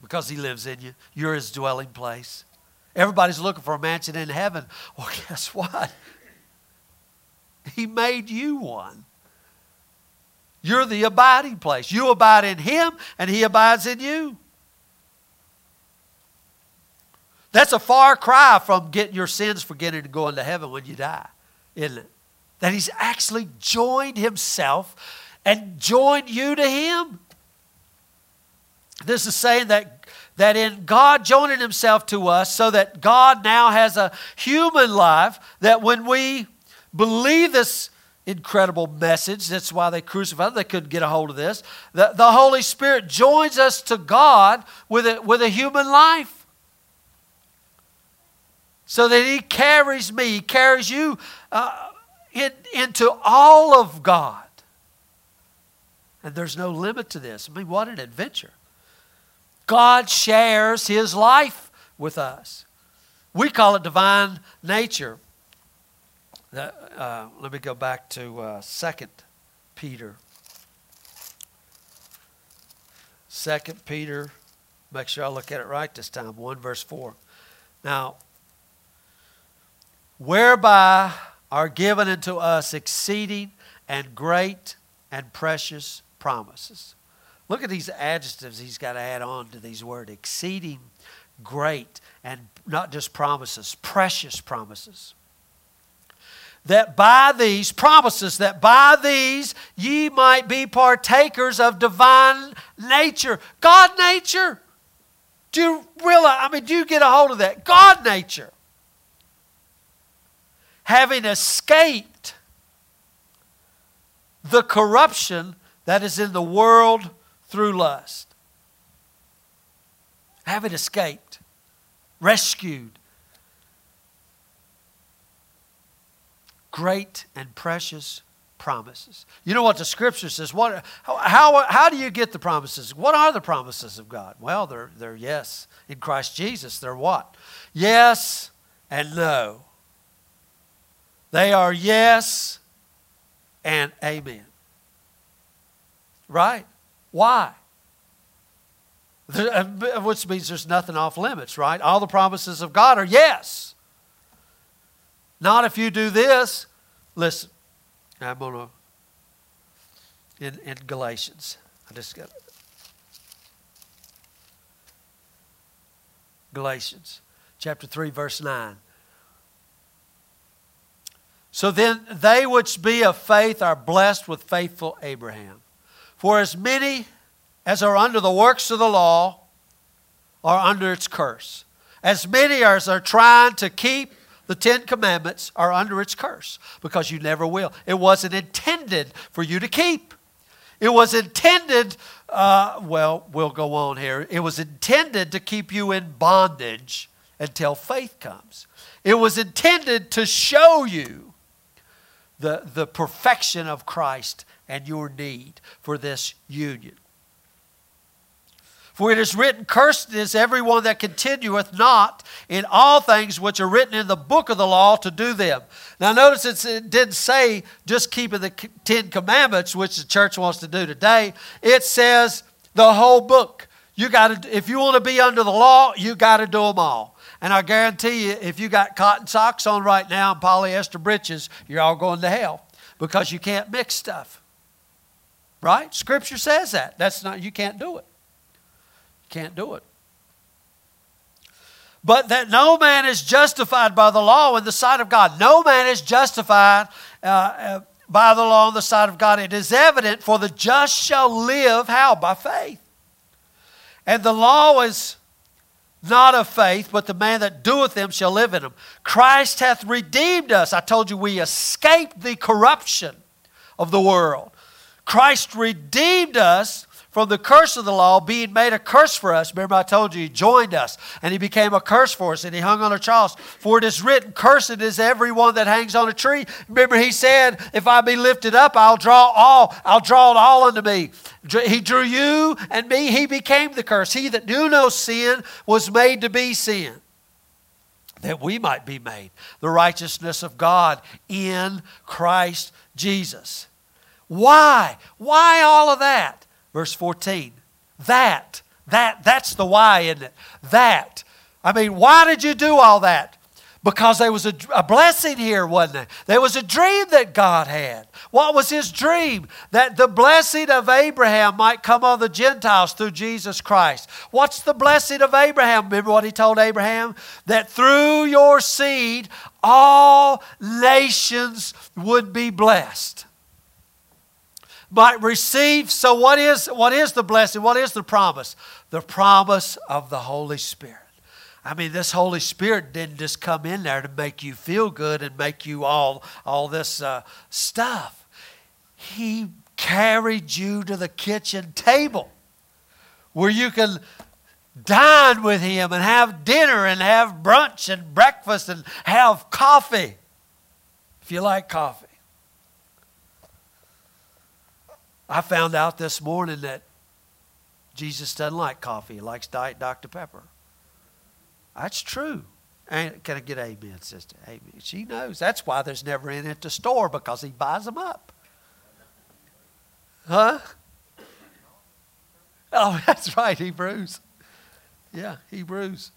Speaker 2: Because He lives in you. You're His dwelling place. Everybody's looking for a mansion in heaven. Well, guess what? He made you one. You're the abiding place. You abide in Him, and He abides in you. That's a far cry from getting your sins forgiven and going to heaven when you die, isn't it? That He's actually joined Himself and joined you to Him. This is saying that that in God joining himself to us, so that God now has a human life, that when we believe this incredible message, that's why they crucified, they couldn't get a hold of this, the, the Holy Spirit joins us to God with a, with a human life. So that he carries me, he carries you uh, in, into all of God. And there's no limit to this. I mean, what an adventure. God shares his life with us. We call it divine nature. Uh, let me go back to uh, 2 Peter. 2 Peter, make sure I look at it right this time, 1 verse 4. Now, whereby are given unto us exceeding and great and precious promises Look at these adjectives he's got to add on to these words exceeding great, and not just promises, precious promises. That by these promises, that by these ye might be partakers of divine nature, God nature. Do you realize? I mean, do you get a hold of that? God nature. Having escaped the corruption that is in the world through lust. Having escaped, rescued. Great and precious promises. You know what the scripture says? What, how, how, how do you get the promises? What are the promises of God? Well, they're, they're yes. In Christ Jesus, they're what? Yes and no. They are yes and amen. Right? Why? Which means there's nothing off limits, right? All the promises of God are yes. Not if you do this. Listen, I'm going to, in, in Galatians, I just got Galatians chapter 3, verse 9. So then, they which be of faith are blessed with faithful Abraham. For as many as are under the works of the law are under its curse. As many as are trying to keep the Ten Commandments are under its curse because you never will. It wasn't intended for you to keep. It was intended, uh, well, we'll go on here. It was intended to keep you in bondage until faith comes. It was intended to show you the, the perfection of Christ and your need for this union. For it is written, Cursed is everyone that continueth not in all things which are written in the book of the law to do them. Now, notice it didn't say just keeping the Ten Commandments, which the church wants to do today. It says the whole book. You got to, if you want to be under the law, you got to do them all. And I guarantee you, if you got cotton socks on right now and polyester breeches, you're all going to hell because you can't mix stuff. Right? Scripture says that. That's not you can't do it. You Can't do it. But that no man is justified by the law in the sight of God. No man is justified uh, uh, by the law in the sight of God. It is evident, for the just shall live how? By faith. And the law is not of faith, but the man that doeth them shall live in them. Christ hath redeemed us. I told you we escaped the corruption of the world. Christ redeemed us from the curse of the law, being made a curse for us. Remember, I told you he joined us and he became a curse for us and he hung on a cross. For it is written, Cursed is everyone that hangs on a tree. Remember, he said, If I be lifted up, I'll draw all, I'll draw it all unto me. He drew you and me, he became the curse. He that knew no sin was made to be sin that we might be made the righteousness of God in Christ Jesus. Why? Why all of that? Verse 14. That, that, that's the why, isn't it? That. I mean, why did you do all that? Because there was a, a, blessing here, wasn't there? There was a dream that God had. What was his dream? That the blessing of Abraham might come on the Gentiles through Jesus Christ. What's the blessing of Abraham? Remember what he told Abraham? That through your seed, all nations would be blessed might receive. So, what is, what is the blessing? What is the promise? The promise of the Holy Spirit. I mean, this Holy Spirit didn't just come in there to make you feel good and make you all, all this uh, stuff. He carried you to the kitchen table where you can dine with Him and have dinner and have brunch and breakfast and have coffee if you like coffee. I found out this morning that Jesus doesn't like coffee. He likes Diet Dr. Pepper. That's true. And can I get amen, sister? Amen. She knows. That's why there's never any at the store because he buys them up. Huh? Oh, that's right, Hebrews. Yeah, Hebrews.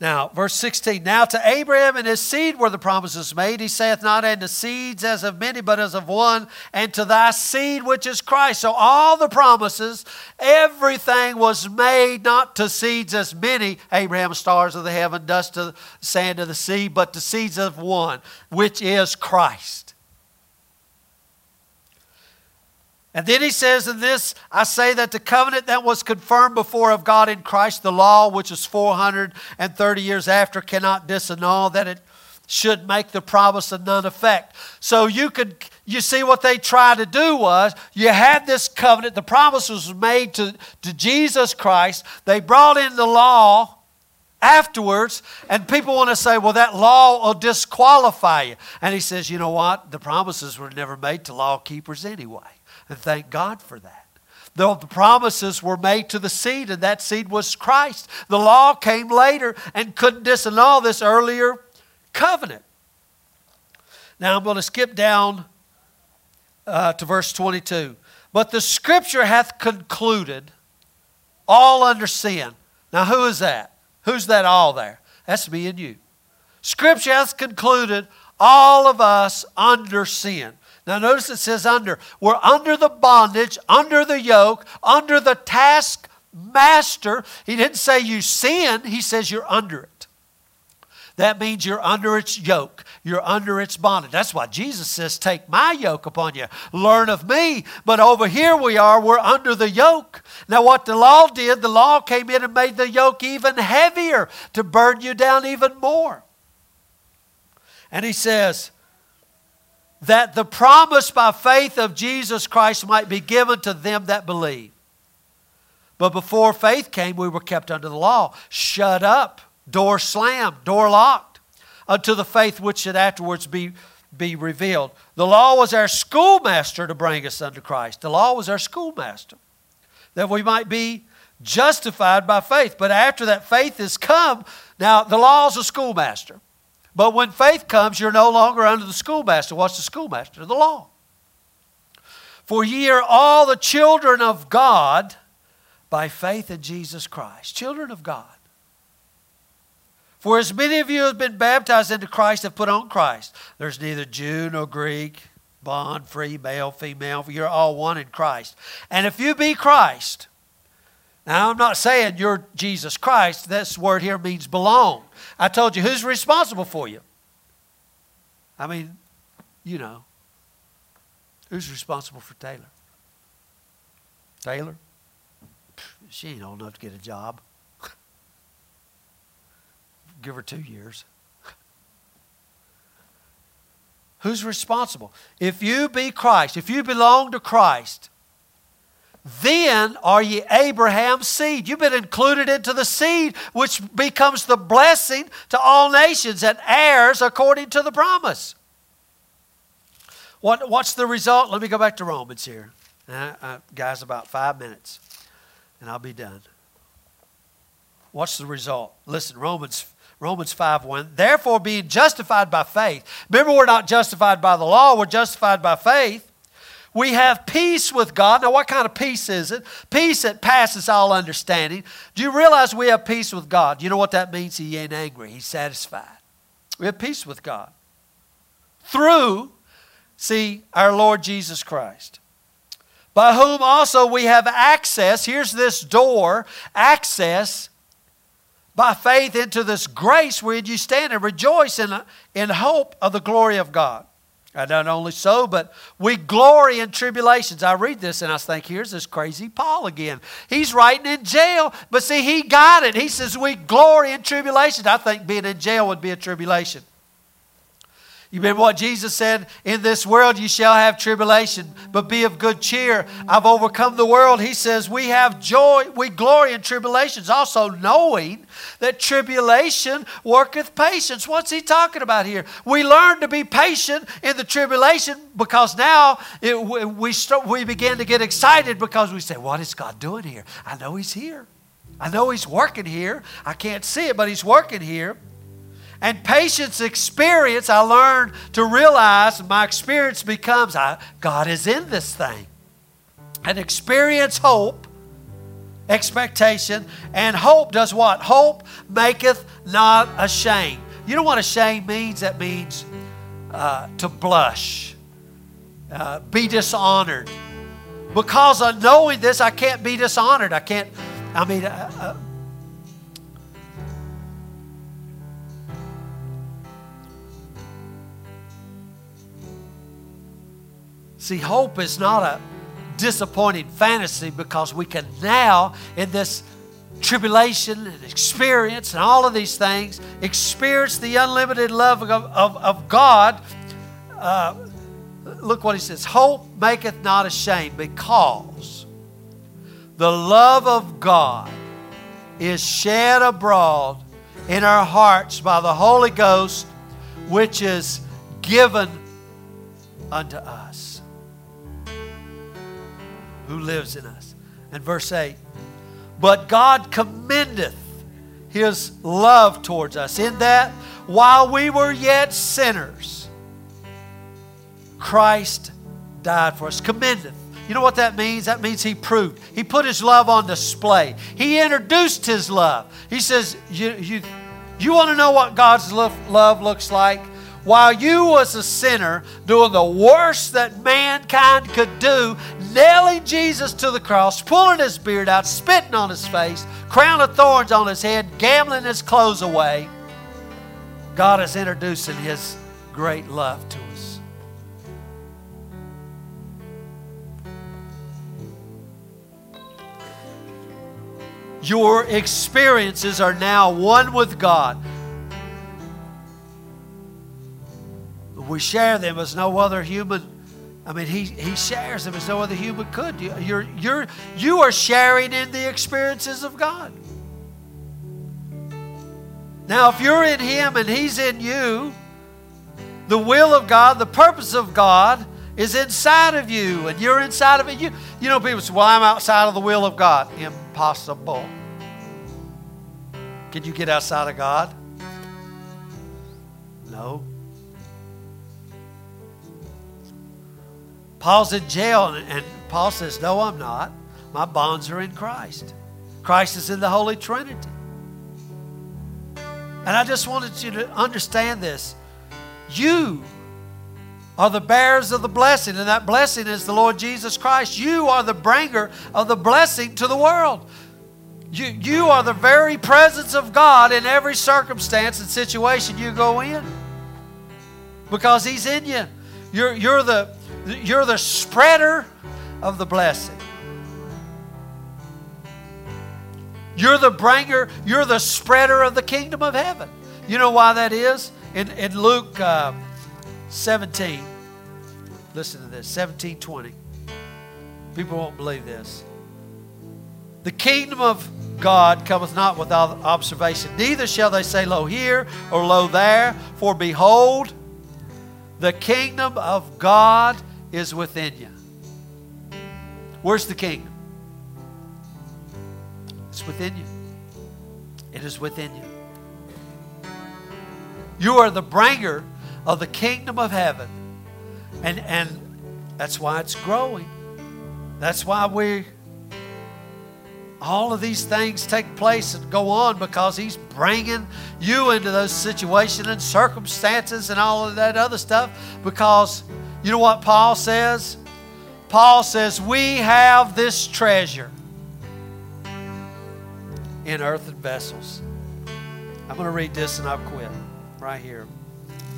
Speaker 2: Now, verse 16. Now to Abraham and his seed were the promises made. He saith not unto seeds as of many, but as of one, and to thy seed which is Christ. So all the promises, everything was made not to seeds as many, Abraham, stars of the heaven, dust of the sand of the sea, but to seeds of one, which is Christ. And then he says, In this I say that the covenant that was confirmed before of God in Christ, the law, which is 430 years after, cannot disannul, that it should make the promise of none effect. So you could you see what they tried to do was you had this covenant, the promise was made to, to Jesus Christ. They brought in the law afterwards, and people want to say, well, that law will disqualify you. And he says, you know what? The promises were never made to law keepers anyway. And thank God for that. Though the promises were made to the seed, and that seed was Christ. The law came later and couldn't disannul this earlier covenant. Now I'm going to skip down uh, to verse 22. But the scripture hath concluded all under sin. Now, who is that? Who's that all there? That's me and you. Scripture hath concluded all of us under sin. Now, notice it says under. We're under the bondage, under the yoke, under the task master. He didn't say you sin, he says you're under it. That means you're under its yoke. You're under its bondage. That's why Jesus says, Take my yoke upon you. Learn of me. But over here we are, we're under the yoke. Now, what the law did, the law came in and made the yoke even heavier to burn you down even more. And he says, that the promise by faith of Jesus Christ might be given to them that believe. But before faith came, we were kept under the law, shut up, door slammed, door locked, unto the faith which should afterwards be, be revealed. The law was our schoolmaster to bring us unto Christ. The law was our schoolmaster, that we might be justified by faith. But after that faith has come, now the law is a schoolmaster. But when faith comes, you're no longer under the schoolmaster. What's the schoolmaster? The law. For ye are all the children of God by faith in Jesus Christ. Children of God. For as many of you have been baptized into Christ have put on Christ. There's neither Jew nor Greek, bond, free, male, female. You're all one in Christ. And if you be Christ, now I'm not saying you're Jesus Christ. This word here means belong. I told you who's responsible for you. I mean, you know. Who's responsible for Taylor? Taylor? She ain't old enough to get a job. Give her two years. Who's responsible? If you be Christ, if you belong to Christ, then are ye Abraham's seed. You've been included into the seed, which becomes the blessing to all nations and heirs according to the promise. What, what's the result? Let me go back to Romans here. Uh, uh, guys, about five minutes and I'll be done. What's the result? Listen, Romans Romans 5 1. Therefore, being justified by faith. Remember, we're not justified by the law, we're justified by faith. We have peace with God. Now, what kind of peace is it? Peace that passes all understanding. Do you realize we have peace with God? You know what that means? He ain't angry, He's satisfied. We have peace with God. Through, see, our Lord Jesus Christ by whom also we have access. Here's this door access by faith into this grace wherein you stand and rejoice in, in hope of the glory of God. And not only so, but we glory in tribulations. I read this and I think, here's this crazy Paul again. He's writing in jail, but see, he got it. He says, We glory in tribulations. I think being in jail would be a tribulation. You remember what Jesus said? In this world you shall have tribulation, but be of good cheer. I've overcome the world. He says we have joy, we glory in tribulations, also knowing that tribulation worketh patience. What's he talking about here? We learn to be patient in the tribulation because now it, we, start, we begin to get excited because we say, What is God doing here? I know He's here. I know He's working here. I can't see it, but He's working here. And patience experience, I learned to realize my experience becomes I, God is in this thing. And experience hope, expectation, and hope does what? Hope maketh not ashamed. You know what ashamed means? That means uh, to blush, uh, be dishonored. Because of knowing this, I can't be dishonored. I can't, I mean, uh, See, hope is not a disappointing fantasy because we can now, in this tribulation and experience and all of these things, experience the unlimited love of, of, of God. Uh, look what he says Hope maketh not ashamed because the love of God is shed abroad in our hearts by the Holy Ghost, which is given unto us who lives in us. And verse 8 But God commendeth his love towards us in that while we were yet sinners, Christ died for us. Commendeth. You know what that means? That means he proved. He put his love on display. He introduced his love. He says, You, you, you want to know what God's love, love looks like? While you was a sinner, doing the worst that mankind could do, nailing Jesus to the cross, pulling his beard out, spitting on his face, crown of thorns on his head, gambling his clothes away, God is introducing his great love to us. Your experiences are now one with God. We share them as no other human. I mean, he, he shares them as no other human could. You, you're, you're, you are sharing in the experiences of God. Now, if you're in Him and He's in you, the will of God, the purpose of God is inside of you, and you're inside of it. You, you know, people say, Well, I'm outside of the will of God. Impossible. Can you get outside of God? No. Paul's in jail, and Paul says, No, I'm not. My bonds are in Christ. Christ is in the Holy Trinity. And I just wanted you to understand this. You are the bearers of the blessing, and that blessing is the Lord Jesus Christ. You are the bringer of the blessing to the world. You, you are the very presence of God in every circumstance and situation you go in because He's in you. You're, you're, the, you're the spreader of the blessing. You're the bringer, you're the spreader of the kingdom of heaven. You know why that is? In, in Luke uh, 17, listen to this 17 20. People won't believe this. The kingdom of God cometh not without observation, neither shall they say, Lo here or lo there, for behold, the kingdom of God is within you. Where's the kingdom? It's within you. It is within you. You are the bringer of the kingdom of heaven. And, and that's why it's growing. That's why we, all of these things take place and go on because He's bringing you into those situations and circumstances and all of that other stuff. Because you know what Paul says? Paul says, We have this treasure in earthen vessels. I'm going to read this and I'll quit right here.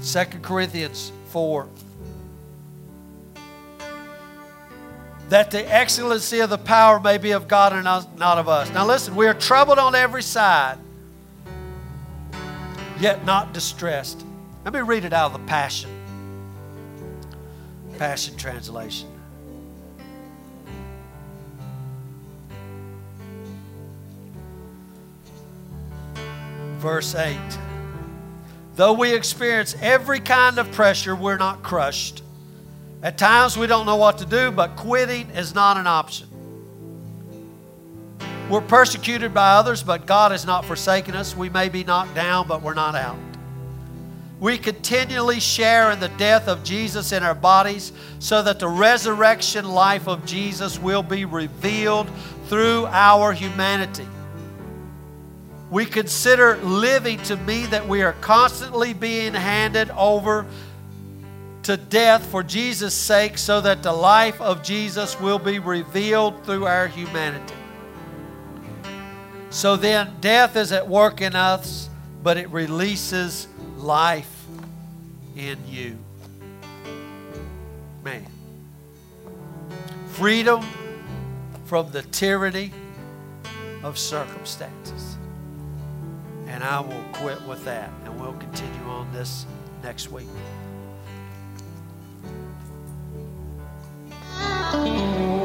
Speaker 2: 2 Corinthians 4. That the excellency of the power may be of God and not of us. Now listen, we are troubled on every side, yet not distressed. Let me read it out of the Passion. Passion Translation. verse 8. Though we experience every kind of pressure, we're not crushed. At times we don't know what to do, but quitting is not an option. We're persecuted by others, but God has not forsaken us. We may be knocked down, but we're not out. We continually share in the death of Jesus in our bodies so that the resurrection life of Jesus will be revealed through our humanity we consider living to mean that we are constantly being handed over to death for Jesus' sake so that the life of Jesus will be revealed through our humanity. So then, death is at work in us, but it releases life in you. Man. Freedom from the tyranny of circumstances. And I will quit with that, and we'll continue on this next week. Thank you.